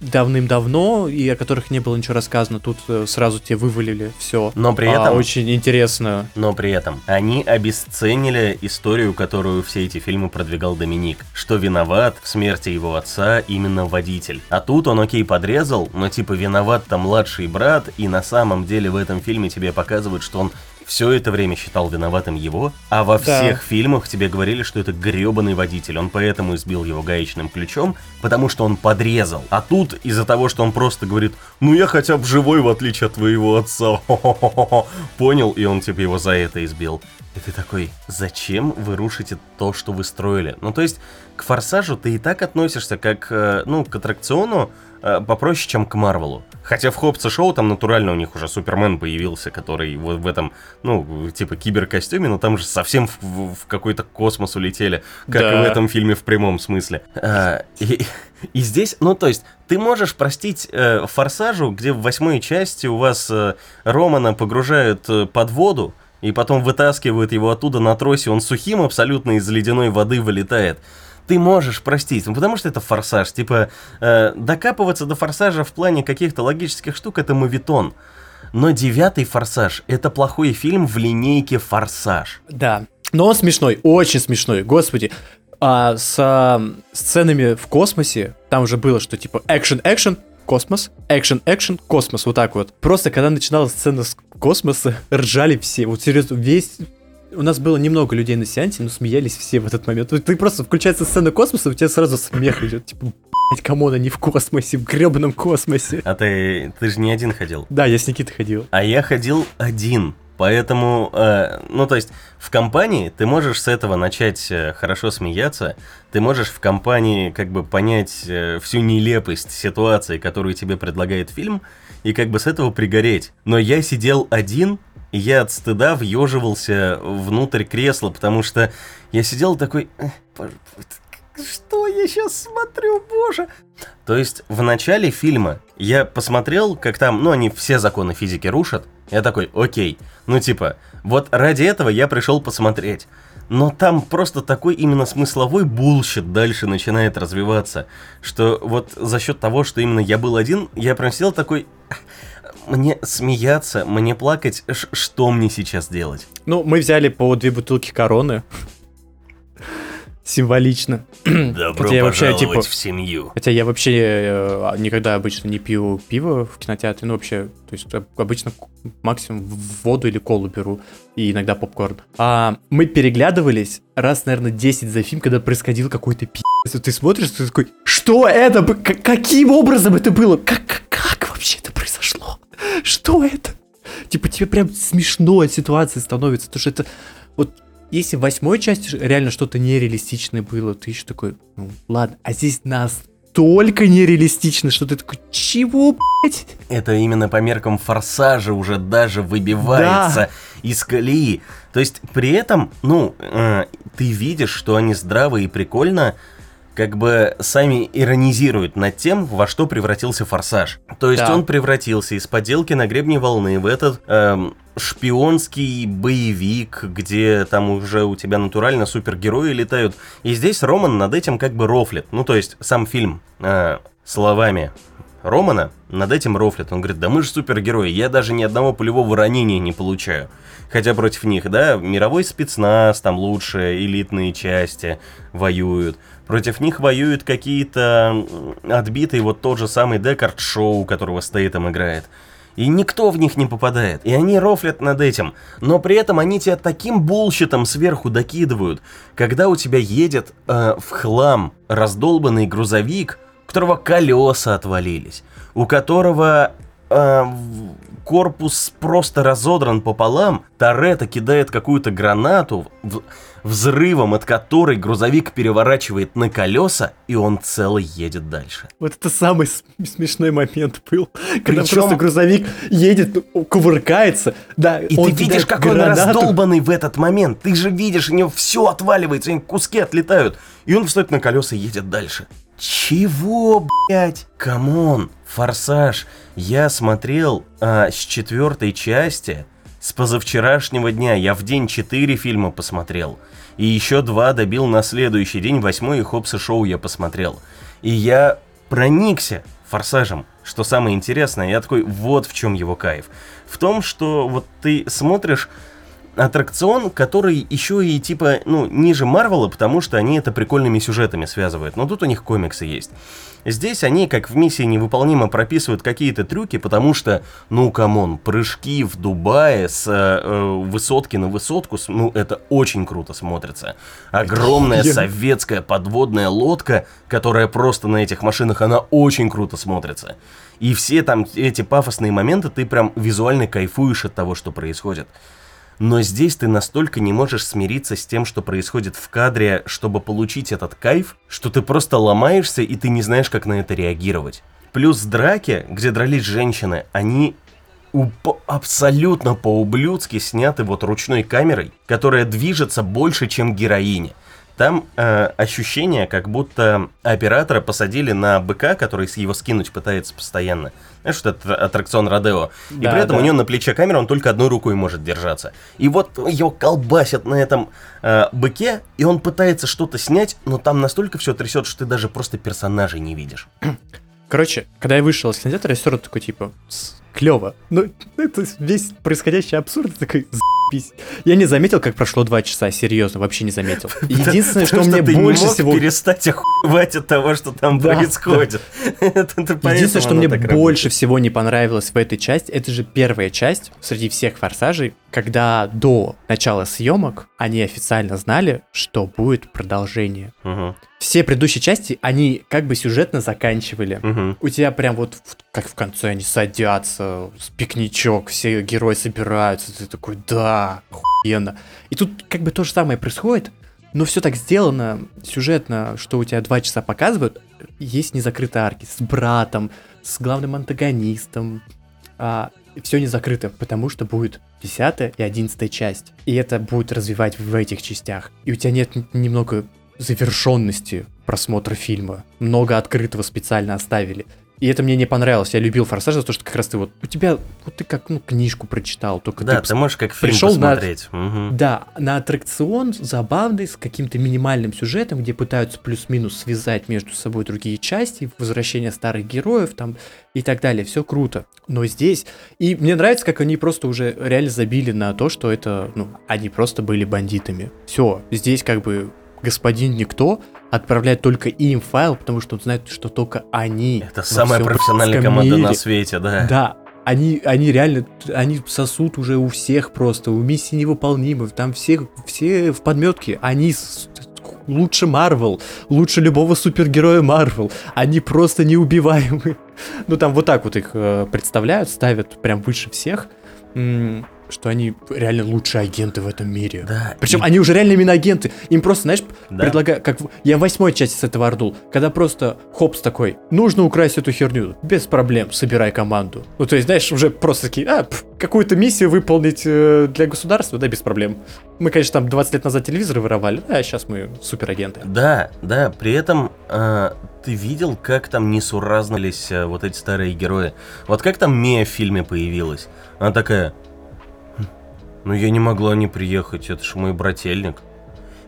давным-давно и о которых не было ничего рассказано. Тут э, сразу тебе вывалили все. Но при этом... А, очень интересно. Но при этом они обесценили историю, которую все эти фильмы продвигал Доминик. Что виноват в смерти его отца именно водитель. А тут он окей подрезал, но типа виноват-то младший брат, и на самом деле в этом фильме тебе показывают, что он все это время считал виноватым его, а во да. всех фильмах тебе говорили, что это гребаный водитель, он поэтому избил его гаечным ключом, потому что он подрезал. А тут из-за того, что он просто говорит, ну я хотя бы живой, в отличие от твоего отца, понял, и он тебе его за это избил. И ты такой, зачем вы рушите то, что вы строили? Ну, то есть, к форсажу ты и так относишься как, э, ну, к аттракциону, попроще, чем к Марвелу. Хотя в Хопсе Шоу там натурально у них уже Супермен появился, который вот в этом, ну, типа киберкостюме, но там же совсем в, в, в какой-то космос улетели, как Да. и в этом фильме в прямом смысле. А, и, и здесь, ну, то есть, ты можешь простить э, Форсажу, где в восьмой части у вас э, Романа погружают э, под воду, и потом вытаскивают его оттуда на тросе, он сухим абсолютно из ледяной воды вылетает. Ты можешь простить, ну потому что это форсаж. Типа, э, докапываться до форсажа в плане каких-то логических штук это мовитон. Но девятый форсаж это плохой фильм в линейке форсаж. Да. Но он смешной, очень смешной, господи. А с а, сценами в космосе, там уже было, что типа экшен-экшен, космос, экшен-экшен, космос, вот так вот. Просто когда начиналась сцена с космоса, ржали все. Вот серьезно, весь... У нас было немного людей на сеансе, но смеялись все в этот момент. Ты просто включается сцена космоса, у тебя сразу смех идет. Типа, блять, come on, они в космосе, в гребаном космосе. А ты, ты же не один ходил. Да, я с Никитой ходил. А я ходил один. Поэтому, э, ну то есть, в компании ты можешь с этого начать э, хорошо смеяться, ты можешь в компании как бы понять э, всю нелепость ситуации, которую тебе предлагает фильм, и как бы с этого пригореть. Но я сидел один, я от стыда въеживался внутрь кресла, потому что я сидел такой... «Эх, боже, Что я сейчас смотрю, боже? То есть в начале фильма я посмотрел, как там, ну они все законы физики рушат. Я такой, окей, ну типа, вот ради этого я пришел посмотреть. Но там просто такой именно смысловой bullshit дальше начинает развиваться, что вот за счет того, что именно я был один, я прям сидел такой, мне смеяться, мне плакать, что мне сейчас делать? Ну, мы взяли по две бутылки короны. Символично. Добро Хотя я вообще, типа, в семью. Хотя я вообще э, никогда обычно не пью пиво в кинотеатре, ну вообще, то есть об- обычно максимум воду или колу беру, и иногда попкорн. А мы переглядывались раз, наверное, 10 за фильм, когда происходил какой-то пи***ц. Ты смотришь, ты такой, что это? Каким образом это было? Как, как, вообще это? Что это? Типа тебе прям смешно от ситуации становится, потому что это вот если в восьмой части реально что-то нереалистичное было, ты еще такой, ну ладно, а здесь настолько нереалистично, что ты такой, чего, блять? Это именно по меркам форсажа уже даже выбивается из колеи. То есть при этом, ну, э, ты видишь, что они здраво и прикольно как бы сами иронизируют над тем, во что превратился форсаж. То есть Да. он превратился из поделки на гребне волны в этот эм, шпионский боевик, где там уже у тебя натурально супергерои летают. И здесь Роман над этим как бы рофлит. Ну, то есть сам фильм э, словами Романа над этим рофлит. Он говорит, да мы же супергерои, я даже ни одного пулевого ранения не получаю. Хотя против них, да, мировой спецназ, там лучшие элитные части воюют. Против них воюют какие-то отбитые, вот тот же самый Декард Шоу, которого Стейтем играет. И никто в них не попадает. И они рофлят над этим. Но при этом они тебя таким булщитом сверху докидывают. Когда у тебя едет э, в хлам раздолбанный грузовик, у которого колеса отвалились, у которого э, корпус просто разодран пополам, Торетто кидает какую-то гранату, взрывом от которой грузовик переворачивает на колеса, и он целый едет дальше. Вот это самый смешной момент был, когда Причем- просто грузовик едет, ну, кувыркается, да, И он ты видишь, какой он гранату. раздолбанный в этот момент. Ты же видишь, у него все отваливается, у него куски отлетают. И он встает на колеса и едет дальше. Чего, блять? Come on, форсаж. Я смотрел а, с четвертой части, с позавчерашнего дня. Я в день четыре фильма посмотрел. И еще два добил на следующий день, восьмой и Хоббс и Шоу я посмотрел. И я проникся форсажем. Что самое интересное, я такой, вот в чем его кайф. В том, что вот ты смотришь аттракцион, который еще и типа, ну, ниже Марвела, потому что они это прикольными сюжетами связывают. Но тут у них комиксы есть. Здесь они, как в миссии невыполнимо, прописывают какие-то трюки, потому что, ну, come on, прыжки в Дубае с э, высотки на высотку, с- ну, это очень круто смотрится. Огромная советская подводная лодка, которая просто на этих машинах, она очень круто смотрится. И все там эти пафосные моменты, ты прям визуально кайфуешь от того, что происходит. Но здесь ты настолько не можешь смириться с тем, что происходит в кадре, чтобы получить этот кайф, что ты просто ломаешься и ты не знаешь, как на это реагировать. Плюс драки, где дрались женщины, они упо- абсолютно по-ублюдски сняты вот ручной камерой, которая движется больше, чем героиня. Там э, ощущение, как будто оператора посадили на быка, который его скинуть пытается постоянно. Знаешь, что это аттракцион Родео. И Да, при этом да. у него на плече камера, он только одной рукой может держаться. И вот его колбасят на этом э, быке, и он пытается что-то снять, но там настолько все трясет, что ты даже просто персонажей не видишь. Короче, когда я вышел из кинотеатра, я все равно такой, типа, клево. Ну, это весь происходящий абсурд такой, заебись. Я не заметил, как прошло два часа, серьезно, вообще не заметил. Единственное, что мне больше мог всего... перестать охуевать от того, что там Да, происходит. Это- это поэтому Единственное, что мне больше работает. всего не понравилось в этой части, это же первая часть среди всех форсажей, когда до начала съемок они официально знали, что будет продолжение. Все предыдущие части, они как бы сюжетно заканчивали. мгм. У тебя прям вот, как в конце, они садятся, с пикничок, все герои собираются, ты такой, да, охуенно. И тут как бы то же самое происходит, но все так сделано сюжетно, что у тебя два часа показывают, есть незакрытые арки с братом, с главным антагонистом, а, все не закрыто, потому что будет 10 и 11 часть. И это будет развивать в этих частях. И у тебя нет немного завершенности просмотра фильма. Много открытого специально оставили. И это мне не понравилось. Я любил Форсаж за то, что как раз ты вот... У тебя... Вот ты как, ну, книжку прочитал, только Да, ты... ты можешь как фильм пришел на- посмотреть. Мгм. Да, на аттракцион забавный, с каким-то минимальным сюжетом, где пытаются плюс-минус связать между собой другие части, возвращение старых героев там и так далее. Все круто. Но здесь... И мне нравится, как они просто уже реально забили на то, что это... Ну, они просто были бандитами. Все, здесь как бы господин никто отправляет только им файл, потому что он знает, что только они. Это самая профессиональная команда на мире свете, да. да, они, они реально, они сосут уже у всех просто, у миссии невыполнимы, там все, все в подметке, они с- лучше Марвел, лучше любого супергероя Марвел, они просто неубиваемы. Ну там вот так вот их э, представляют, ставят прям выше всех, м, что они реально лучшие агенты в этом мире. Да, Причем и- они уже реально именно агенты. Им просто, знаешь, Да. предлагаю, как я в восьмой части с этого ордул, когда просто Хопс такой, нужно украсть эту херню, без проблем, собирай команду. Ну, то есть, знаешь, уже просто такие, а, какую-то миссию выполнить э, для государства, да, без проблем. Мы, конечно, там 20 лет назад телевизоры воровали, а сейчас мы суперагенты. Да, да, при этом э, ты видел, как там несуразнались э, вот эти старые герои. Вот как там Мия в фильме появилась? Она такая, «Хм, ну я не могла не приехать, это ж мой брательник.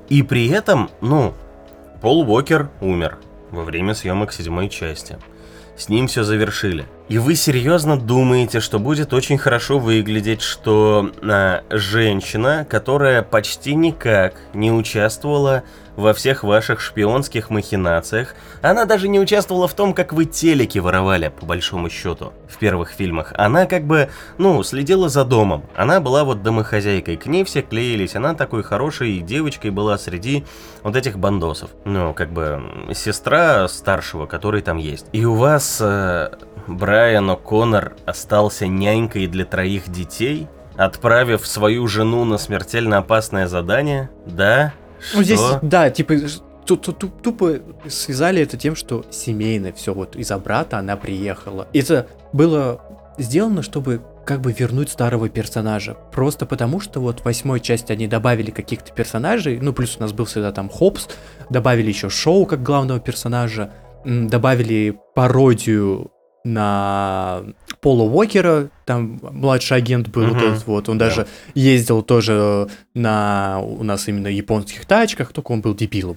И при этом, ну, Пол Уокер умер во время съемок седьмой части. С ним все завершили. И вы серьезно думаете, что будет очень хорошо выглядеть, что а, женщина, которая почти никак не участвовала во всех ваших шпионских махинациях, она даже не участвовала в том, как вы телеки воровали, по большому счету, в первых фильмах. Она как бы, ну, следила за домом. Она была вот домохозяйкой, к ней все клеились, она такой хорошей девочкой была среди вот этих бандосов. Ну, как бы, сестра старшего, который там есть. И у вас э, Брайан О'Коннор остался нянькой для троих детей, отправив свою жену на смертельно опасное задание, да? Ну, здесь, Что? да, типа, тупо связали это тем, что семейно все, вот из-за брата она приехала. Это было сделано, чтобы как бы вернуть старого персонажа. Просто потому, что вот в восьмой части они добавили каких-то персонажей, ну, плюс у нас был всегда там Хопс, добавили еще Шоу как главного персонажа, добавили пародию на Пола Уокера, там младший агент был вот Мгм. этот вот, он Да. даже ездил тоже на у нас именно японских тачках, только он был дебилом.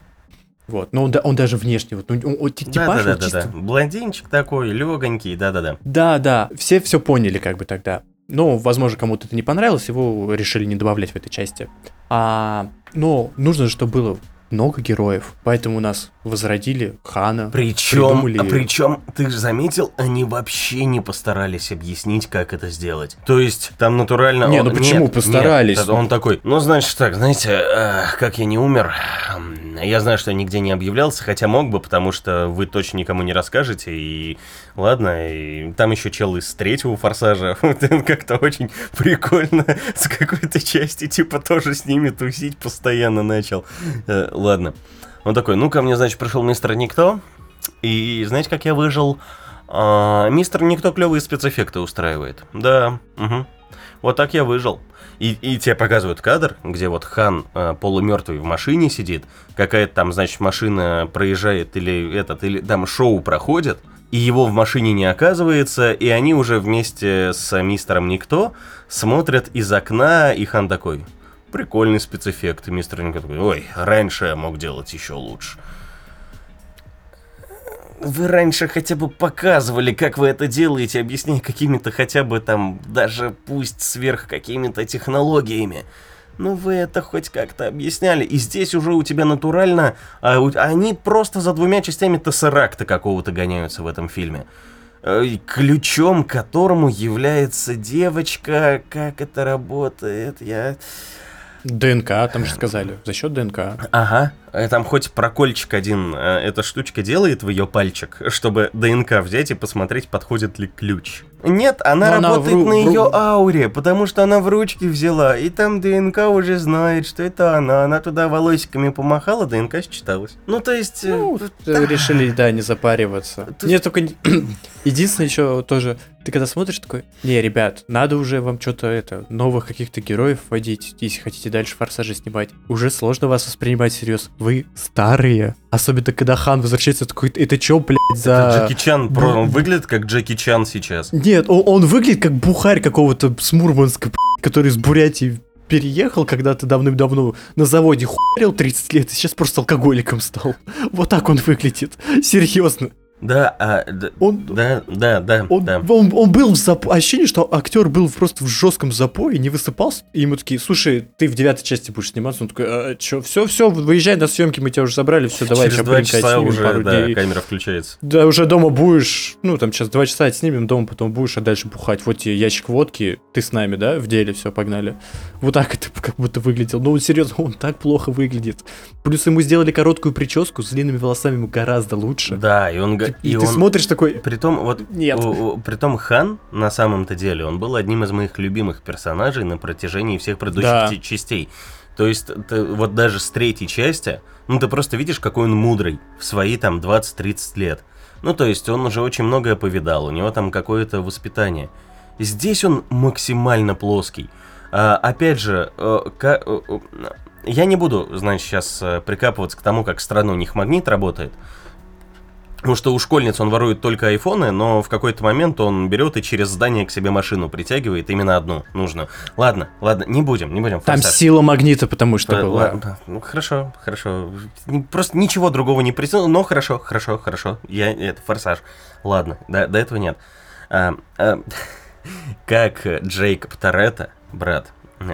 Вот, но он, он даже внешне, вот, ну, он, он ти- типаж Да, да, вот да, чисто- да. Блондинчик такой, легонький, да, да, да. Да, да, все все поняли как бы тогда. Но, возможно, кому-то это не понравилось, его решили не добавлять в этой части. А, но нужно, чтобы было много героев, поэтому у нас возродили Хана. Причем, придумали- причем, ты же заметил, они вообще не постарались объяснить, как это сделать. То есть, там натурально... Не, он- ну почему нет, постарались? нет, он такой, ну, значит так, знаете, э, как я не умер, я знаю, что я нигде не объявлялся, хотя мог бы, потому что вы точно никому не расскажете, и ладно, и там еще чел из третьего форсажа, вот он как-то очень прикольно с какой-то части, типа, тоже с ними тусить постоянно начал. Э, Ладно. Он такой, ну ко мне, значит, пришел мистер Никто, и знаете, как я выжил? А, мистер Никто клевые спецэффекты устраивает. Да, мгм. Вот так я выжил. И, и тебе показывают кадр, где вот Хан э, полумертвый в машине сидит, какая-то там, значит, машина проезжает или этот, или там шоу проходит, и его в машине не оказывается, и они уже вместе с мистером Никто смотрят из окна, и Хан такой, прикольный спецэффект, и мистер Никто такой, ой, раньше я мог делать еще лучше. Вы раньше хотя бы показывали, как вы это делаете, объясняя какими-то хотя бы там, даже пусть сверх какими-то технологиями. Ну вы это хоть как-то объясняли. И здесь уже у тебя натурально... а у- они просто за двумя частями Тессеракта какого-то гоняются в этом фильме. Э, Ключом которому является девочка. Как это работает? Я... ДНК, там же сказали, за счет ДНК. Ага, там хоть прокольчик один, э, эта штучка делает в ее пальчик, чтобы ДНК взять и посмотреть, подходит ли ключ. Нет, она Но она работает в ру- на в ру- ее ауре, потому что она в ручке взяла, и там ДНК уже знает, что это она. Она туда волосиками помахала, ДНК считалась. Ну, то есть... э, Ну, э, решили, да, не запариваться. Тут- Мне только... Единственное еще тоже, ты когда смотришь такой, не, ребят, надо уже вам что-то это, новых каких-то героев вводить, если хотите дальше форсажи снимать. Уже сложно вас воспринимать всерьез. Вы старые. Особенно, когда Хан возвращается такой, это чё, блядь, за... это Джеки Чан, Бу- он выглядит как Джеки Чан сейчас. Нет, он, он выглядит как бухарь какого-то с Мурманска, блядь, который из Бурятии переехал когда-то давным-давно на заводе хуярил 30 лет и сейчас просто алкоголиком стал. Вот так он выглядит. Серьезно. Да, а, д- Он, да, да, да, он, да. он, он был в запое. Ощущение, что актер был просто в жестком запое, не высыпался. И ему такие, слушай, ты в девятой части будешь сниматься. Он такой, а, чё, все, все, выезжай на съемки, мы тебя уже забрали, все, давай Через два часа уже, пару да, дней». камера включается. Да, уже дома будешь, ну, там сейчас два часа отснимем, дома потом будешь, а дальше бухать. Вот тебе ящик водки, ты с нами, да, в деле, все, погнали. Вот так это как будто выглядел. Ну, вот серьезно, он так плохо выглядит. Плюс ему сделали короткую прическу, с длинными волосами ему гораздо лучше. Да, и он... И, и ты он- смотришь такой, Притом, вот, Нет. у- у- притом Хан, на самом-то деле, он был одним из моих любимых персонажей на протяжении всех предыдущих Да. частей. То есть, ты вот даже с третьей части, ну, ты просто видишь, какой он мудрый в свои там 20-30 лет. Ну, то есть, он уже очень многое повидал, у него там какое-то воспитание. Здесь он максимально плоский. А, опять же, э, ка- э, э, я не буду, значит, сейчас прикапываться к тому, как странно у них магнит работает. Потому что у школьниц он ворует только айфоны, но в какой-то момент он берет и через здание к себе машину притягивает именно одну нужную. Ладно, ладно, не будем, не будем. там форсаж. сила магнита, потому что Э, была. ладно, ну хорошо, хорошо. Просто ничего другого не придумал, но хорошо, хорошо, хорошо. Я это форсаж. Ладно, до, до этого нет. А, а, как Джейкоб Торетто, брат,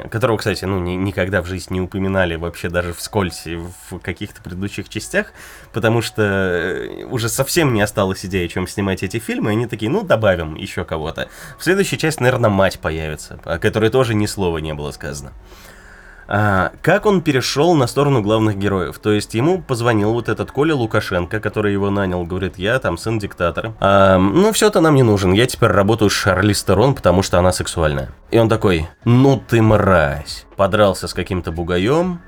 которого, кстати, ну, ни- никогда в жизни не упоминали вообще даже вскользь в каких-то предыдущих частях, потому что э, уже совсем не осталось идеи, чем снимать эти фильмы, и они такие, ну, добавим еще кого-то. В следующей части, наверное, мать появится, о которой тоже ни слова не было сказано. А, как он перешел на сторону главных героев? То есть ему позвонил вот этот Коля Лукашенко, который его нанял, говорит, я там сын диктатора. А, ну, все это нам не нужен, я теперь работаю с Шарли Стерон, потому что она сексуальная. И он такой, ну ты мразь. Подрался с каким-то бугаем,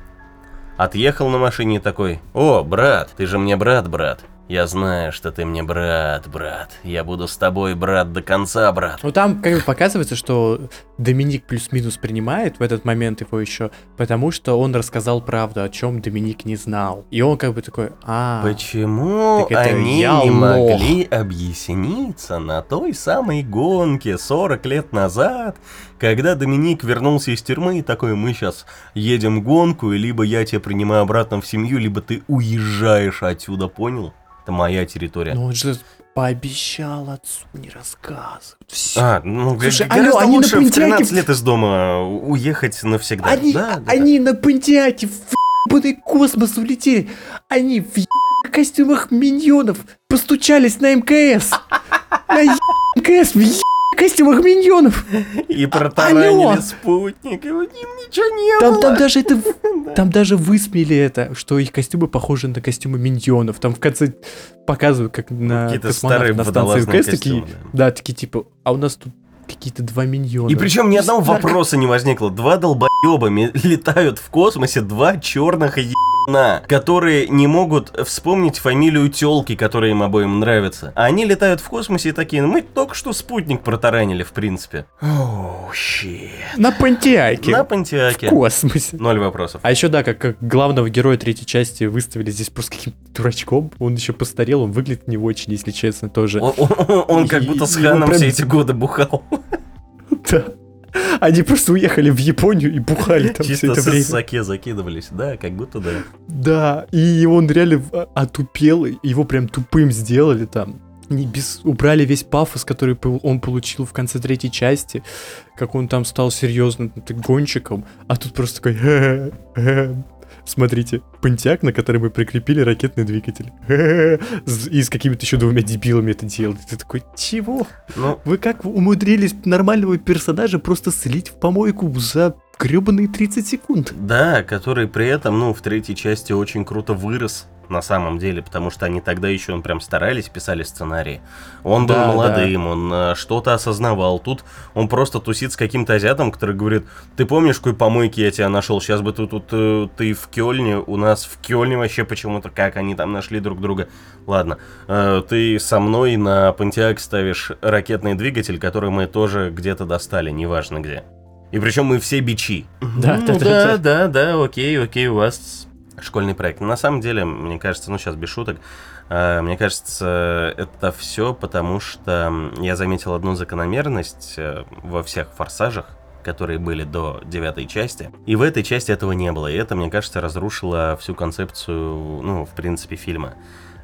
отъехал на машине такой, о, брат, ты же мне брат, брат. Я знаю, что ты мне брат, брат. Я буду с тобой, брат, до конца, брат. Ну там как бы показывается, что Доминик плюс-минус принимает в этот момент его еще, потому что он рассказал правду, о чем Доминик не знал. И он как бы такой, а, Почему так они я не могли объясниться на той самой гонке 40 лет назад, когда Доминик вернулся из тюрьмы и такой, мы сейчас едем гонку, и либо я тебя принимаю обратно в семью, либо ты уезжаешь отсюда, понял? Это моя территория. ну он же пообещал отцу не рассказывать. Все. а, ну, Слушай, алло, они лучше на в 13 Понтиаке- лет из дома уехать навсегда. они, Да, да, они на Понтиаке в ебаный космос улетели. Они в ебаных костюмах миньонов постучались на МКС. На МКС в костюмах миньонов. И протаранили спутник, и них ничего не там, было. Там даже это, там даже высмеяли это, что их костюмы похожи на костюмы миньонов. Там в конце показывают, как на Какие-то старые на станции МКС такие, да. такие типа, а у нас тут какие-то два миньона. И причем ни одного вопроса не возникло. Два долбоеба ме- летают в космосе, два черных ебана, которые не могут вспомнить фамилию телки, которая им обоим нравится. А они летают в космосе и такие, ну мы только что спутник протаранили, в принципе. Оу, щит. На Пантиаке. На В Пантиаке. космосе. Ноль вопросов. А еще да, как, как главного героя третьей части выставили здесь просто каким-то дурачком. Он еще постарел, он выглядит не очень, если честно, тоже. Он, он- он как будто с Ханом прям- все эти годы бухал. Да. Они просто уехали в Японию и бухали там все Чисто это с время. саке закидывались. Да, как будто да. Да, и он реально в- отупел, его прям тупым сделали там. Не без... Убрали весь пафос, который он получил в конце третьей части, как он там стал серьезным гонщиком, а тут просто такой... Смотрите, пантяк, на который мы прикрепили ракетный двигатель. И с какими-то еще двумя дебилами это делали. Ты такой, чего? Ну, Вы как умудрились нормального персонажа просто слить в помойку за гребаные 30 секунд? Да, который при этом, ну, в третьей части очень круто вырос на самом деле, потому что они тогда еще он прям старались, писали сценарии. Он был Да, молодым, он э, что-то осознавал. Тут он просто тусит с каким-то азиатом, который говорит, ты помнишь, какой помойки я тебя нашел? Сейчас бы ты тут, э, ты в Кёльне, у нас в Кёльне вообще почему-то, как они там нашли друг друга. Ладно, э, ты со мной на Пантиак ставишь ракетный двигатель, который мы тоже где-то достали, неважно где. И причем мы все бичи. Да, Ну да, да, да, да. да, окей, окей, у вас школьный проект. На самом деле, мне кажется, ну сейчас без шуток, э, мне кажется, это все потому, что я заметил одну закономерность э, во всех форсажах, которые были до девятой части. И в этой части этого не было. И это, мне кажется, разрушило всю концепцию, ну, в принципе, фильма.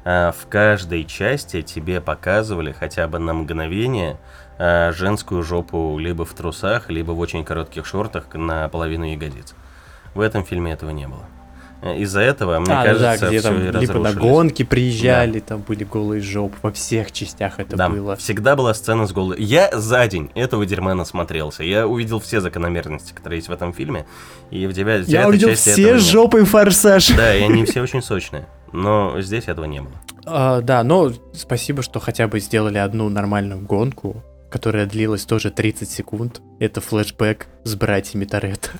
А, В каждой части тебе показывали хотя бы на мгновение женскую жопу либо в трусах, либо в очень коротких шортах на половину ягодиц. В этом фильме этого не было. Э, Из-за этого, мне а, ну кажется, да, где все там и либо на гонки приезжали, там были голые жопы, во всех частях это Да, было. всегда была сцена с голой. Я за день этого дерьма насмотрелся. Я увидел все закономерности, которые есть в этом фильме. И в девя- в Я девятой увидел части все жопы форсаж. Да, и они все очень сочные. Но здесь этого не было. А, да, но спасибо, что хотя бы сделали одну нормальную гонку, которая длилась тоже 30 секунд. Это флешбэк с братьями Торетто.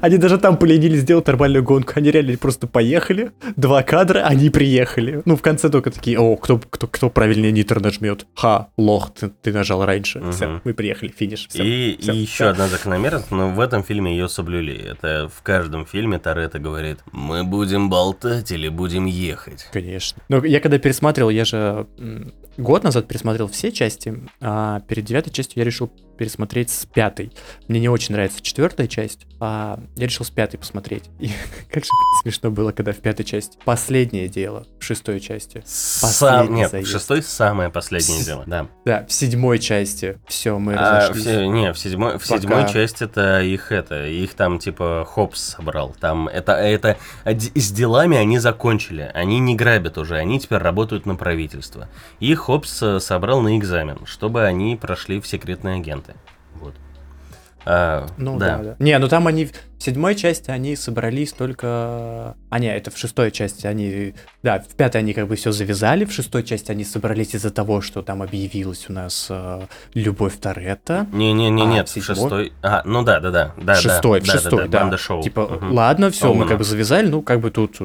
Они даже там поленились сделать нормальную гонку. Они реально просто поехали, два кадра, они приехали. Ну, в конце только такие, о, кто, кто, кто правильнее нитро нажмет? Ха, лох, ты, ты нажал раньше. Мгм. Все, мы приехали, финиш. всё, и, всё, и еще всё. одна закономерность, но в этом фильме ее соблюли. Это в каждом фильме Торетто говорит, мы будем болтать или будем ехать. Конечно. Но я когда пересматривал, я же год назад пересмотрел все части, а перед девятой частью я решил пересмотреть с пятой. Мне не очень нравится четвертая часть, а я решил с пятой посмотреть. И как же смешно было, когда в пятой части последнее дело в шестой части. Сам... Нет, заезд. шестой самое последнее С- дело. Да. Да, в седьмой части все, мы А, разошлись. не, в седьмой, в Пока. седьмой части это их это, их там типа Хопс собрал. Там это, это а с делами они закончили. Они не грабят уже, они теперь работают на правительство. И Хопс э, собрал на экзамен, чтобы они прошли в секретные агенты. Вот. А, Ну да. да, Не, ну там они в седьмой части они собрались только. А не, это в шестой части они. Да, в пятой они как бы все завязали, в шестой части они собрались из-за того, что там объявилась у нас э, любовь Торетто. Не-не-не, А, нет, в седьмой? шестой. А, ну да, да, да. да шестой, да, в да, шестой, да. да. Банда шоу. Типа, Мгм. ладно, все, мы как бы завязали, ну как бы тут,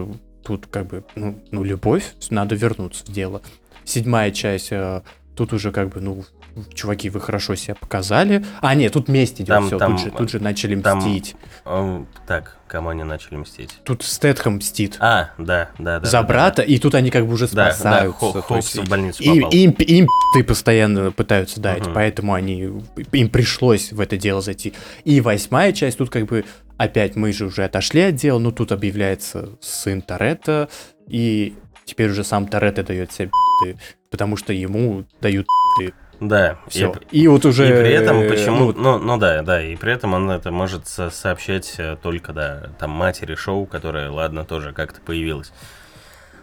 тут как бы, ну, ну любовь, надо вернуться в дело. Седьмая часть, э, тут уже как бы, ну, чуваки, вы хорошо себя показали. А, нет, тут месть идет, Там- все, там- тут, же, тут же начали там- мстить. Ам, Так, кому они начали мстить? Тут Стэтхэм мстит. А, да, да, да. за да, да. брата, и тут они как бы уже Да, да, спасаются. Хо- Хокс есть в больницу им, попал. им, им ты постоянно пытаются дать, Мгм. поэтому они им пришлось в это дело зайти. И восьмая часть, тут как бы опять мы же уже отошли от дела, но тут объявляется сын Торетто, и теперь уже сам Торетто дает себе потому что ему дают б***ы. Да, и Все. И, вот уже... И при этом э, почему, ну, ну, ну, да, да, и при этом он это может со- сообщать э, только, да, там матери шоу, которая, ладно, тоже как-то появилась.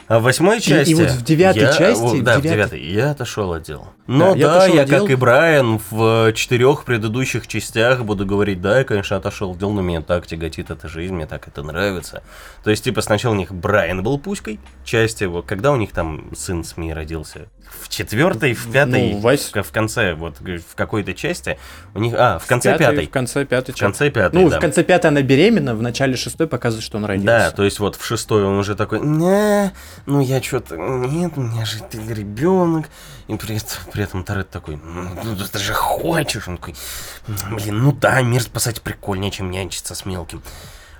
А в восьмой части... и вот в девятой я- части, Да, в девятой. Я отошел от дела. Я да, я, от дела. как и Брайан, в четырех предыдущих частях буду говорить, да, я, конечно, отошел от дела, но меня так тяготит эта жизнь, мне так это нравится. То есть, типа, сначала у них Брайан был пуськой, часть его, когда у них там сын СМИ родился? В четвертой, в пятой, Ну, вось- в, в конце, вот, в какой-то части, у них, а, в конце Пятой, пятой. В конце пятой В конце пятой, Ну, да. в конце пятой она беременна, в начале шестой показывает, что он родился. Да, то есть вот в шестой он уже такой, не, ну я что-то, нет, у меня же ты ребенок. И при этом, при этом Торет такой, ну ты же хочешь. Он такой, блин, ну да, мир спасать прикольнее, чем нянчиться с мелким.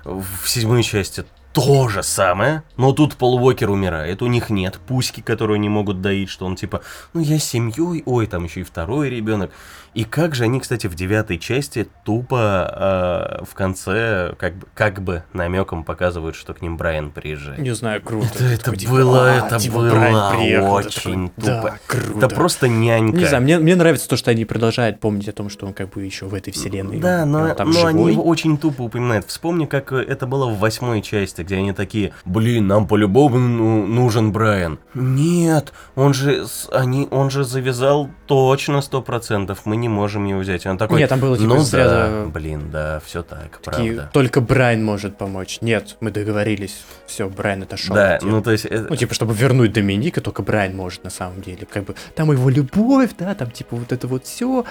В седьмой части то же самое, но тут Пол Уокер умирает, у них нет пуськи, которую они могут доить, что он типа, ну я с семьей, ой, там еще и второй ребенок. И как же они, кстати, в девятой части тупо э, в конце как бы, как бы намеком показывают, что к ним Брайан приезжает. Не знаю, круто. Это, это Такой, типа, было, «А, это типа, было приехал». Очень такой, да, тупо. круто. Это просто нянька. Не знаю, мне, мне нравится то, что они продолжают помнить о том, что он как бы еще в этой вселенной. Да, он но, там но они живой. его очень тупо упоминают. Вспомни, как э, это было в восьмой части, где они такие, блин, нам по-любому ну- нужен Брайан. Нет, он же, они, он же завязал точно сто процентов, мы не можем его взять. И он такой, Нет, там было, типа, ну да, блин, да, все так, Такие, правда. Только Брайан может помочь. Нет, мы договорились. Все, Брайан отошел. Да, от дела. ну то есть... э, Ну, типа, чтобы вернуть Доминика, только Брайан может на самом деле. Как бы там его любовь, да, там типа вот это вот все.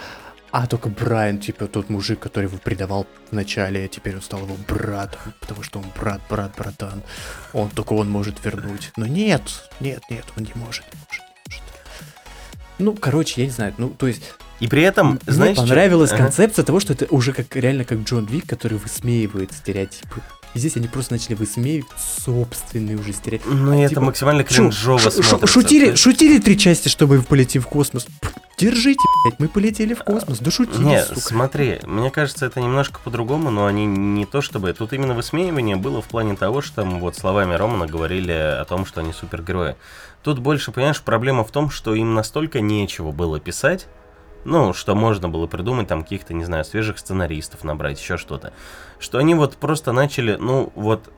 А только Брайан, типа, тот мужик, который его предавал вначале, а теперь он стал его братом, потому что он брат, брат, братан. Он только он может вернуть. Но нет, нет, нет, он не может, не может, не может. Ну, короче, я не знаю, ну, то есть, И при этом, мне знаешь... чё- понравилась Ага. концепция того, что это уже как реально как Джон Вик, который высмеивает стереотипы. И здесь они просто начали высмеивать собственные уже стереотипы. Ну, и это Типа, максимально кринжово шу- смотрится. шутили, шутили три части, чтобы полететь в космос. Держите, блядь, мы полетели в космос. Да шутили, Не, сука. смотри, мне кажется, это немножко по-другому, но они не то чтобы... Тут именно высмеивание было в плане того, что там вот словами Романа говорили о том, что они супергерои. Тут больше, понимаешь, проблема в том, что им настолько нечего было писать, ну, что можно было придумать, там, каких-то, не знаю, свежих сценаристов набрать, еще что-то. Что они вот просто начали, ну, вот,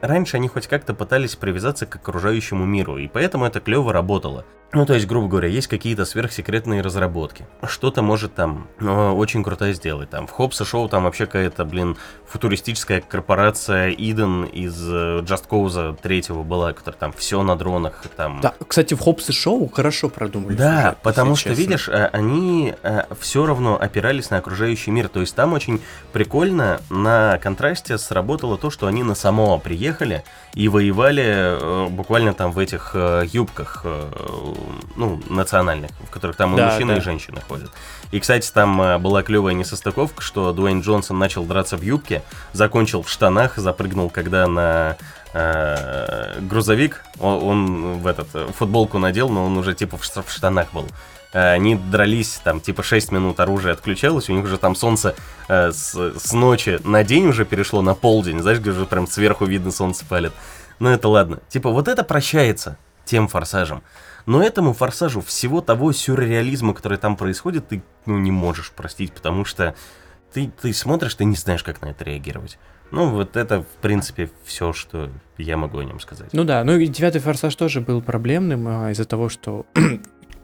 раньше они хоть как-то пытались привязаться к окружающему миру, и поэтому это клево работало. Ну, то есть, грубо говоря, есть какие-то сверхсекретные разработки. Что-то может там ну, очень круто сделать. Там в Хопса Шоу там вообще какая-то, блин, футуристическая корпорация Иден из э, Just Cause третьего была, которая там все на дронах, там... Да, кстати, в Хопс и Шоу хорошо продумали. Да, сюжет, потому что, честно. видишь, э, они все равно опирались на окружающий мир. То есть там очень прикольно на контрасте сработало то, что они на само приехали и воевали э, буквально там в этих э, юбках, э, ну, национальных, в которых там и Да, мужчины, да. и женщины ходят. И, кстати, там э, была клевая несостыковка, что Дуэйн Джонсон начал драться в юбке, закончил в штанах, запрыгнул, когда на э, грузовик, он, он в этот э, футболку надел, но он уже типа в штанах был. Э, Они дрались, там, типа, 6 минут оружие отключалось, у них уже там солнце э, с, с ночи на день уже перешло на полдень, знаешь, где уже прям сверху видно солнце палит. Ну это ладно. Типа, вот это прощается тем форсажем. Но этому форсажу всего того сюрреализма, который там происходит, ты ну, не можешь простить, потому что ты, ты смотришь, ты не знаешь, как на это реагировать. Ну, вот это, в принципе, все, что я могу о нем сказать. Ну да, ну и девятый форсаж тоже был проблемным а, из-за того, что,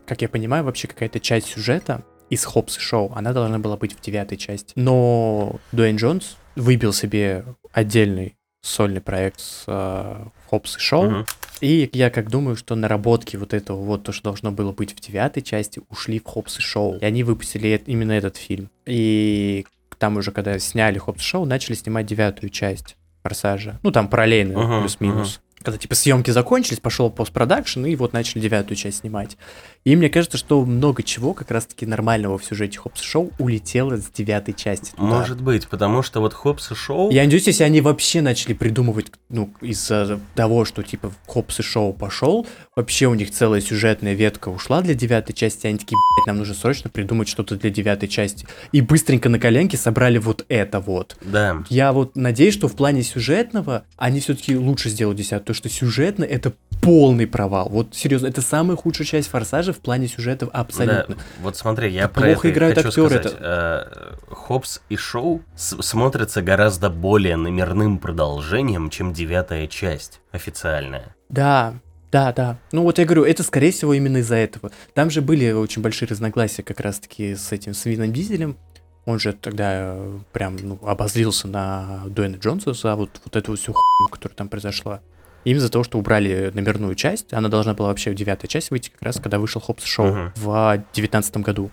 как я понимаю, вообще какая-то часть сюжета из Хопс Шоу, она должна была быть в девятой части. Но Дуэйн Джонс выбил себе отдельный сольный проект с э, Хопс и Шоу, Мгм. и я как думаю, что наработки вот этого вот, то, что должно было быть в девятой части, ушли в Хопс и Шоу. И они выпустили именно этот фильм. И там уже, когда сняли Хопс Шоу, начали снимать девятую часть Форсажа. Ну, там параллельно, Мгм, плюс-минус. Когда, типа, съемки закончились, пошел постпродакшн, и вот начали девятую часть снимать. И мне кажется, что много чего, как раз-таки нормального в сюжете Хопс и Шоу, улетело с девятой части. туда. Может быть, потому что вот Хопс и Шоу... Я надеюсь, если они вообще начали придумывать, ну, из-за того, что, типа, Хопс и Шоу пошел, вообще у них целая сюжетная ветка ушла для девятой части, они такие, блядь, нам нужно срочно придумать что-то для девятой части. И быстренько на коленке собрали вот это вот. Да. Я вот надеюсь, что в плане сюжетного они все-таки лучше сделают десятую, то что сюжетно это полный провал. Вот серьезно, это самая худшая часть Форсажа в плане сюжета абсолютно. Да, вот смотри, я про плохо это играют хочу актеры, сказать. Э, Хопс и Шоу смотрятся гораздо более номерным продолжением, чем девятая часть официальная. Да, Да, да. Ну вот я говорю, это скорее всего именно из-за этого. Там же были очень большие разногласия как раз-таки с этим с Вином Дизелем. Он же тогда э, прям ну, обозлился на Дуэна Джонса за вот, вот эту всю хуйню, которая там произошла. Именно из-за того, что убрали номерную часть. Она должна была вообще в девятая часть выйти, как раз когда вышел Хопс Шоу Мгм. в девятнадцатом году.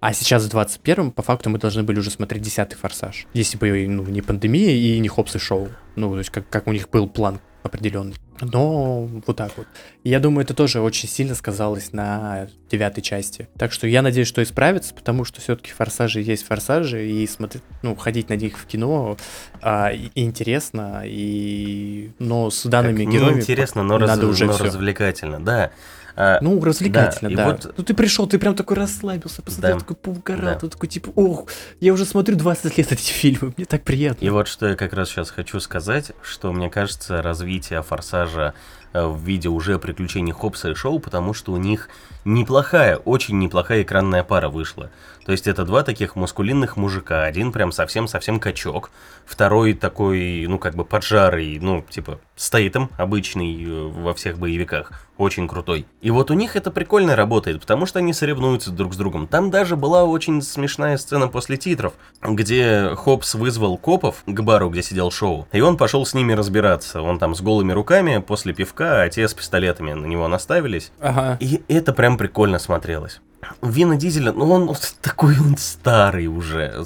А сейчас в 21-м, по факту, мы должны были уже смотреть десятый форсаж. Если бы ну, не пандемия и не Хопс и Шоу. Ну, то есть как, как у них был план определенный. Но вот так вот. Я думаю, это тоже очень сильно сказалось на девятой части. Так что я надеюсь, что исправится, потому что все-таки форсажи есть форсажи, и смотреть, ну, ходить на них в кино а, и- интересно, и но с данными Так героями неинтересно, но, раз- надо уже но развлекательно, да. А, Ну, развлекательно, Да, да. вот- Ну, ты пришел, ты прям такой расслабился, посмотрел, Да. такой поугарал, Да. ты такой, типа, ох, я уже смотрю 20 лет эти фильмы, мне так приятно. И вот что я как раз сейчас хочу сказать, что мне кажется, развитие Форсажа э, в виде уже приключений Хопса и Шоу, потому что у них неплохая, очень неплохая экранная пара вышла. То есть это два таких мускулинных мужика, один прям совсем-совсем качок, второй такой, ну как бы поджарый, ну типа стейтом обычный э, во всех боевиках, очень крутой. И вот у них это прикольно работает, потому что они соревнуются друг с другом. Там даже была очень смешная сцена после титров, где Хопс вызвал копов к бару, где сидел Шоу, и он пошел с ними разбираться. Он там с голыми руками после пивка, а те с пистолетами на него наставились. Ага. И это прям прикольно смотрелось. Вина Дизеля, ну он такой он старый уже.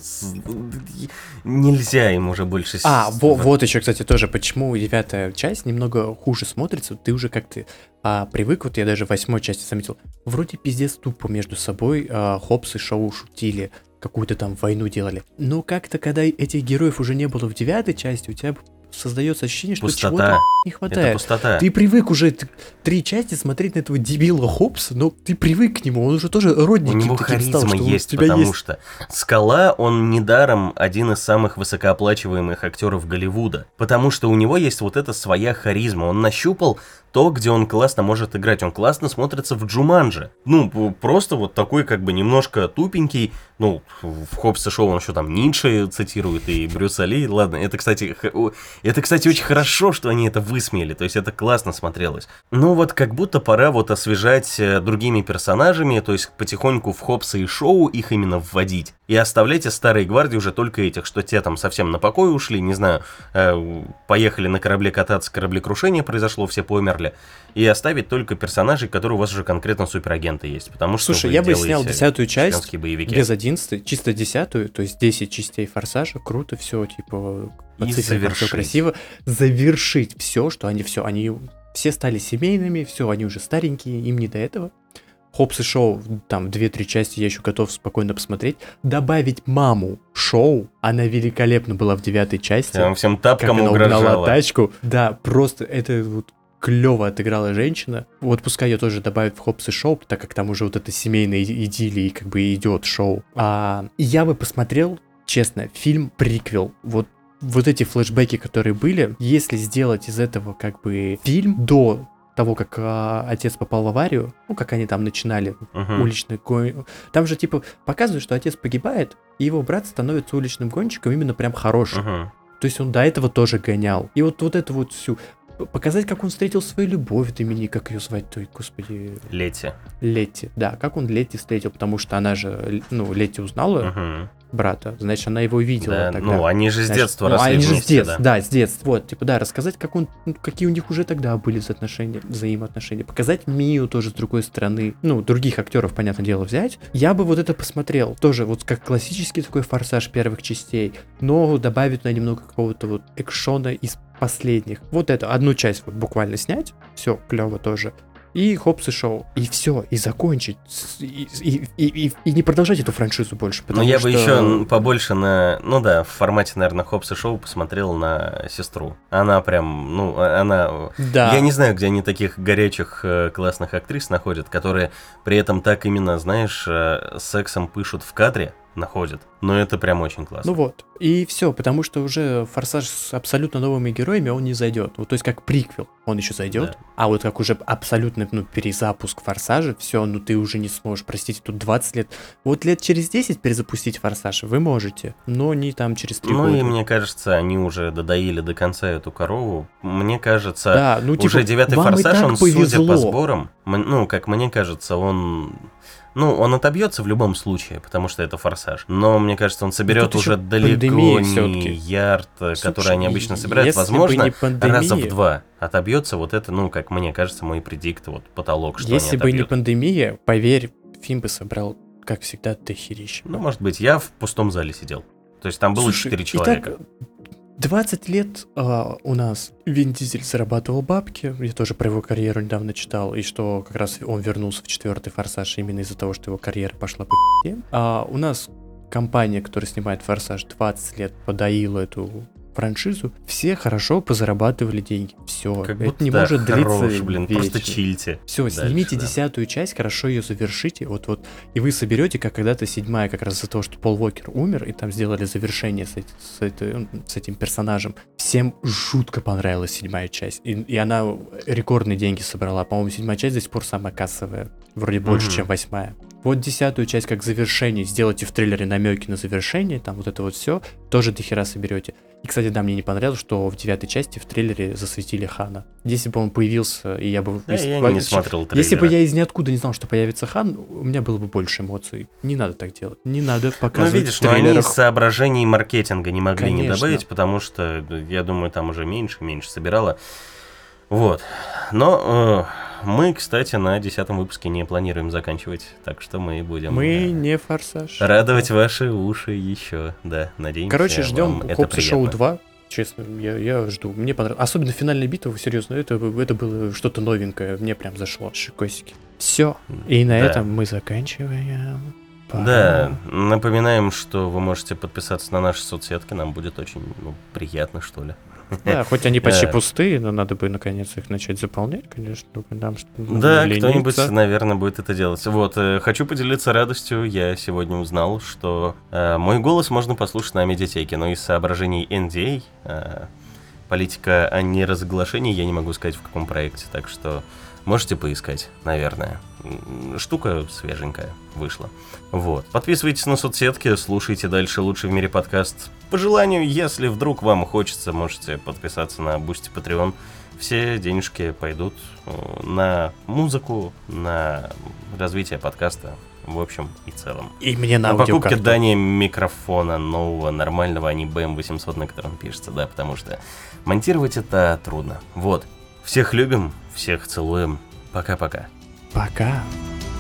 Нельзя ему уже больше... А, во- вот еще, кстати, тоже, почему девятая часть немного хуже смотрится, ты уже как-то а, привык, вот я даже в восьмой части заметил, вроде пиздец тупо между собой а, Хопс и Шоу шутили, какую-то там войну делали. Но как-то, когда этих героев уже не было в девятой части, у тебя создается ощущение, что Пустота. чего-то не Это хватает. пустота. Ты привык уже три части смотреть на этого дебила Хопса, но ты привык к нему, он уже тоже У родненьким него харизма стал, что у есть, тебя потому есть что Скала, он недаром один из самых высокооплачиваемых актеров Голливуда. Потому что у него есть вот эта своя харизма. Он нащупал то, где он классно может играть. Он классно смотрится в Джуманже. Ну, просто вот такой как бы немножко тупенький. Ну, в Хопсе шоу он еще там Ницше цитирует и Брюса Ли. Ладно, это, кстати, х- это, кстати, очень хорошо, что они это высмеяли. То есть это классно смотрелось. Ну вот как будто пора вот освежать э, другими персонажами, то есть потихоньку в Хопса и Шоу их именно вводить. И оставляйте старые гвардии уже только этих, что те там совсем на покой ушли, не знаю, э, поехали на корабле кататься, кораблекрушение произошло, все померли. И оставить только персонажей, которые у вас уже конкретно суперагенты есть. Потому что Слушай, я бы снял десятую часть боевики. без одиннадцатой, чисто десятую, то есть 10 частей форсажа, круто, все, типа, по И завершить. все красиво, завершить все, что они все, они все стали семейными, все, они уже старенькие, им не до этого. Хопс и Шоу, там, две-три части я еще готов спокойно посмотреть. Добавить маму Шоу, она великолепно была в девятой части. Прям всем как тапком она угрожала. тачку. Да, просто это вот клево отыграла женщина. Вот пускай ее тоже добавят в Хопс и Шоу, так как там уже вот это семейная и- идиллия как бы идет шоу. А, я бы посмотрел, честно, фильм приквел. Вот вот эти флешбеки, которые были, если сделать из этого как бы фильм до того, как а, отец попал в аварию, ну, как они там начинали, Мгм. уличный гон... Там же, типа, показывают, что отец погибает, и его брат становится уличным гонщиком именно прям хорошим. Мгм. То есть он до этого тоже гонял. И вот, вот это вот всю... Показать, как он встретил свою любовь, Доминик, как ее звать-то, Ой, господи, Лети. Летти. Да, как он Летти встретил, потому что она же, ну, Летти узнала Мгм. Брата, значит, она его видела Да, тогда. ну, они же с Значит, детства ну, росли они же с вместе, детства, да. да. с детства. Вот, типа, да, рассказать, как он, ну, какие у них уже тогда были взаимоотношения, взаимоотношения. Показать Мию тоже с другой стороны. Ну, других актеров, понятное дело, взять. Я бы вот это посмотрел. Тоже вот как классический такой форсаж первых частей, но добавить на немного какого-то вот экшона из последних. Вот это, одну часть вот буквально снять, все, клево тоже. И хопс и шоу. И все, и закончить. И, и- и- и- и не продолжать эту франшизу больше. Ну, я бы что- еще побольше на... Ну да, в формате, наверное, Хопса Шоу посмотрел на сестру. Она прям, ну, а- она... Да. Я не знаю, где они таких горячих э, классных актрис находят, которые при этом так именно, знаешь, э, сексом пышут в кадре. Находят. Но это прям очень классно. Ну вот. И все, потому что уже Форсаж с абсолютно новыми героями, он не зайдет. Вот, то есть как приквел, он еще зайдет. Да. А вот как уже абсолютно ну, перезапуск Форсажа, все, ну ты уже не сможешь. Простите, тут 20 лет. Вот лет через 10 перезапустить Форсаж вы можете, но не там через 3 ну, года. Ну и мне кажется, они уже додоили до конца эту корову. Мне кажется, да, ну, типа, уже девятый Форсаж, он повезло. судя по сборам, ну, как мне кажется, он ну, он отобьется в любом случае, потому что это форсаж. Но мне кажется, он соберет уже далеко не ярд, Слушай, который они обычно собирают. Возможно, пандемия... раза в два отобьется вот это, ну, как мне кажется, мой предикт, вот потолок, что Если бы не пандемия, поверь, фильм бы собрал, как всегда, дохерища. Ну, может быть, я в пустом зале сидел. То есть там было четыре человека. Итак, 20 лет а, у нас Вин Дизель зарабатывал бабки. Я тоже про его карьеру недавно читал. И что как раз он вернулся в четвертый форсаж именно из-за того, что его карьера пошла по а у нас компания, которая снимает форсаж 20 лет, подоила эту франшизу, все хорошо позарабатывали деньги. Все. Как это не может хорош, длиться блин, вечно. просто чильте. Все, Дальше, снимите да. десятую часть, хорошо ее завершите. Вот вот. И вы соберете, как когда-то седьмая, как раз из-за того, что Пол Уокер умер, и там сделали завершение с, с, с, с этим персонажем. Всем жутко понравилась седьмая часть. И, и она рекордные деньги собрала. По-моему, седьмая часть до сих пор самая кассовая. Вроде больше, mm-hmm. чем восьмая. Вот десятую часть как завершение, сделайте в трейлере намеки на завершение, там вот это вот все, тоже до хера соберете. И, кстати, да, мне не понравилось, что в девятой части в трейлере засветили Хана. Если бы он появился, и я бы... Да, если, я не смотрел трейлера. Если бы я из ниоткуда не знал, что появится Хан, у меня было бы больше эмоций. Не надо так делать. Не надо показывать Ну, видишь, но они из соображений маркетинга не могли Конечно. не добавить, потому что, я думаю, там уже меньше, меньше собирало. Вот. Но э, мы, кстати, на десятом выпуске не планируем заканчивать, так что мы будем... Мы э, не форсаж. Радовать ваши уши еще, да, надеемся. Короче, ждем Копсы Шоу 2. Честно, я, я жду. Мне понравилось. Особенно финальная битва, серьезно, это, это было что-то новенькое. Мне прям зашло. Шикосики. Все. И на да. этом мы заканчиваем. Пора. Да, напоминаем, что вы можете подписаться на наши соцсетки, нам будет очень ну, приятно, что ли. Да, хоть они почти пустые, но надо бы наконец их начать заполнять, конечно, нам Да, кто-нибудь, наверное, будет это делать. Вот, э, хочу поделиться радостью. Я сегодня узнал, что э, мой голос можно послушать на медиатеке, но из соображений NDA, э, политика о неразглашении, я не могу сказать в каком проекте, так что можете поискать, наверное. Штука свеженькая вышла. Вот. Подписывайтесь на соцсетки, слушайте дальше лучший в мире подкаст. По желанию, если вдруг вам хочется, можете подписаться на Boosty Patreon. Все денежки пойдут э, на музыку, на развитие подкаста, в общем и целом. И мне на, на покупке Дани микрофона нового, нормального, а не BM800, на котором пишется, да, потому что монтировать это трудно. Вот. Всех любим, всех целуем. Пока-пока. Пока. -пока. Пока.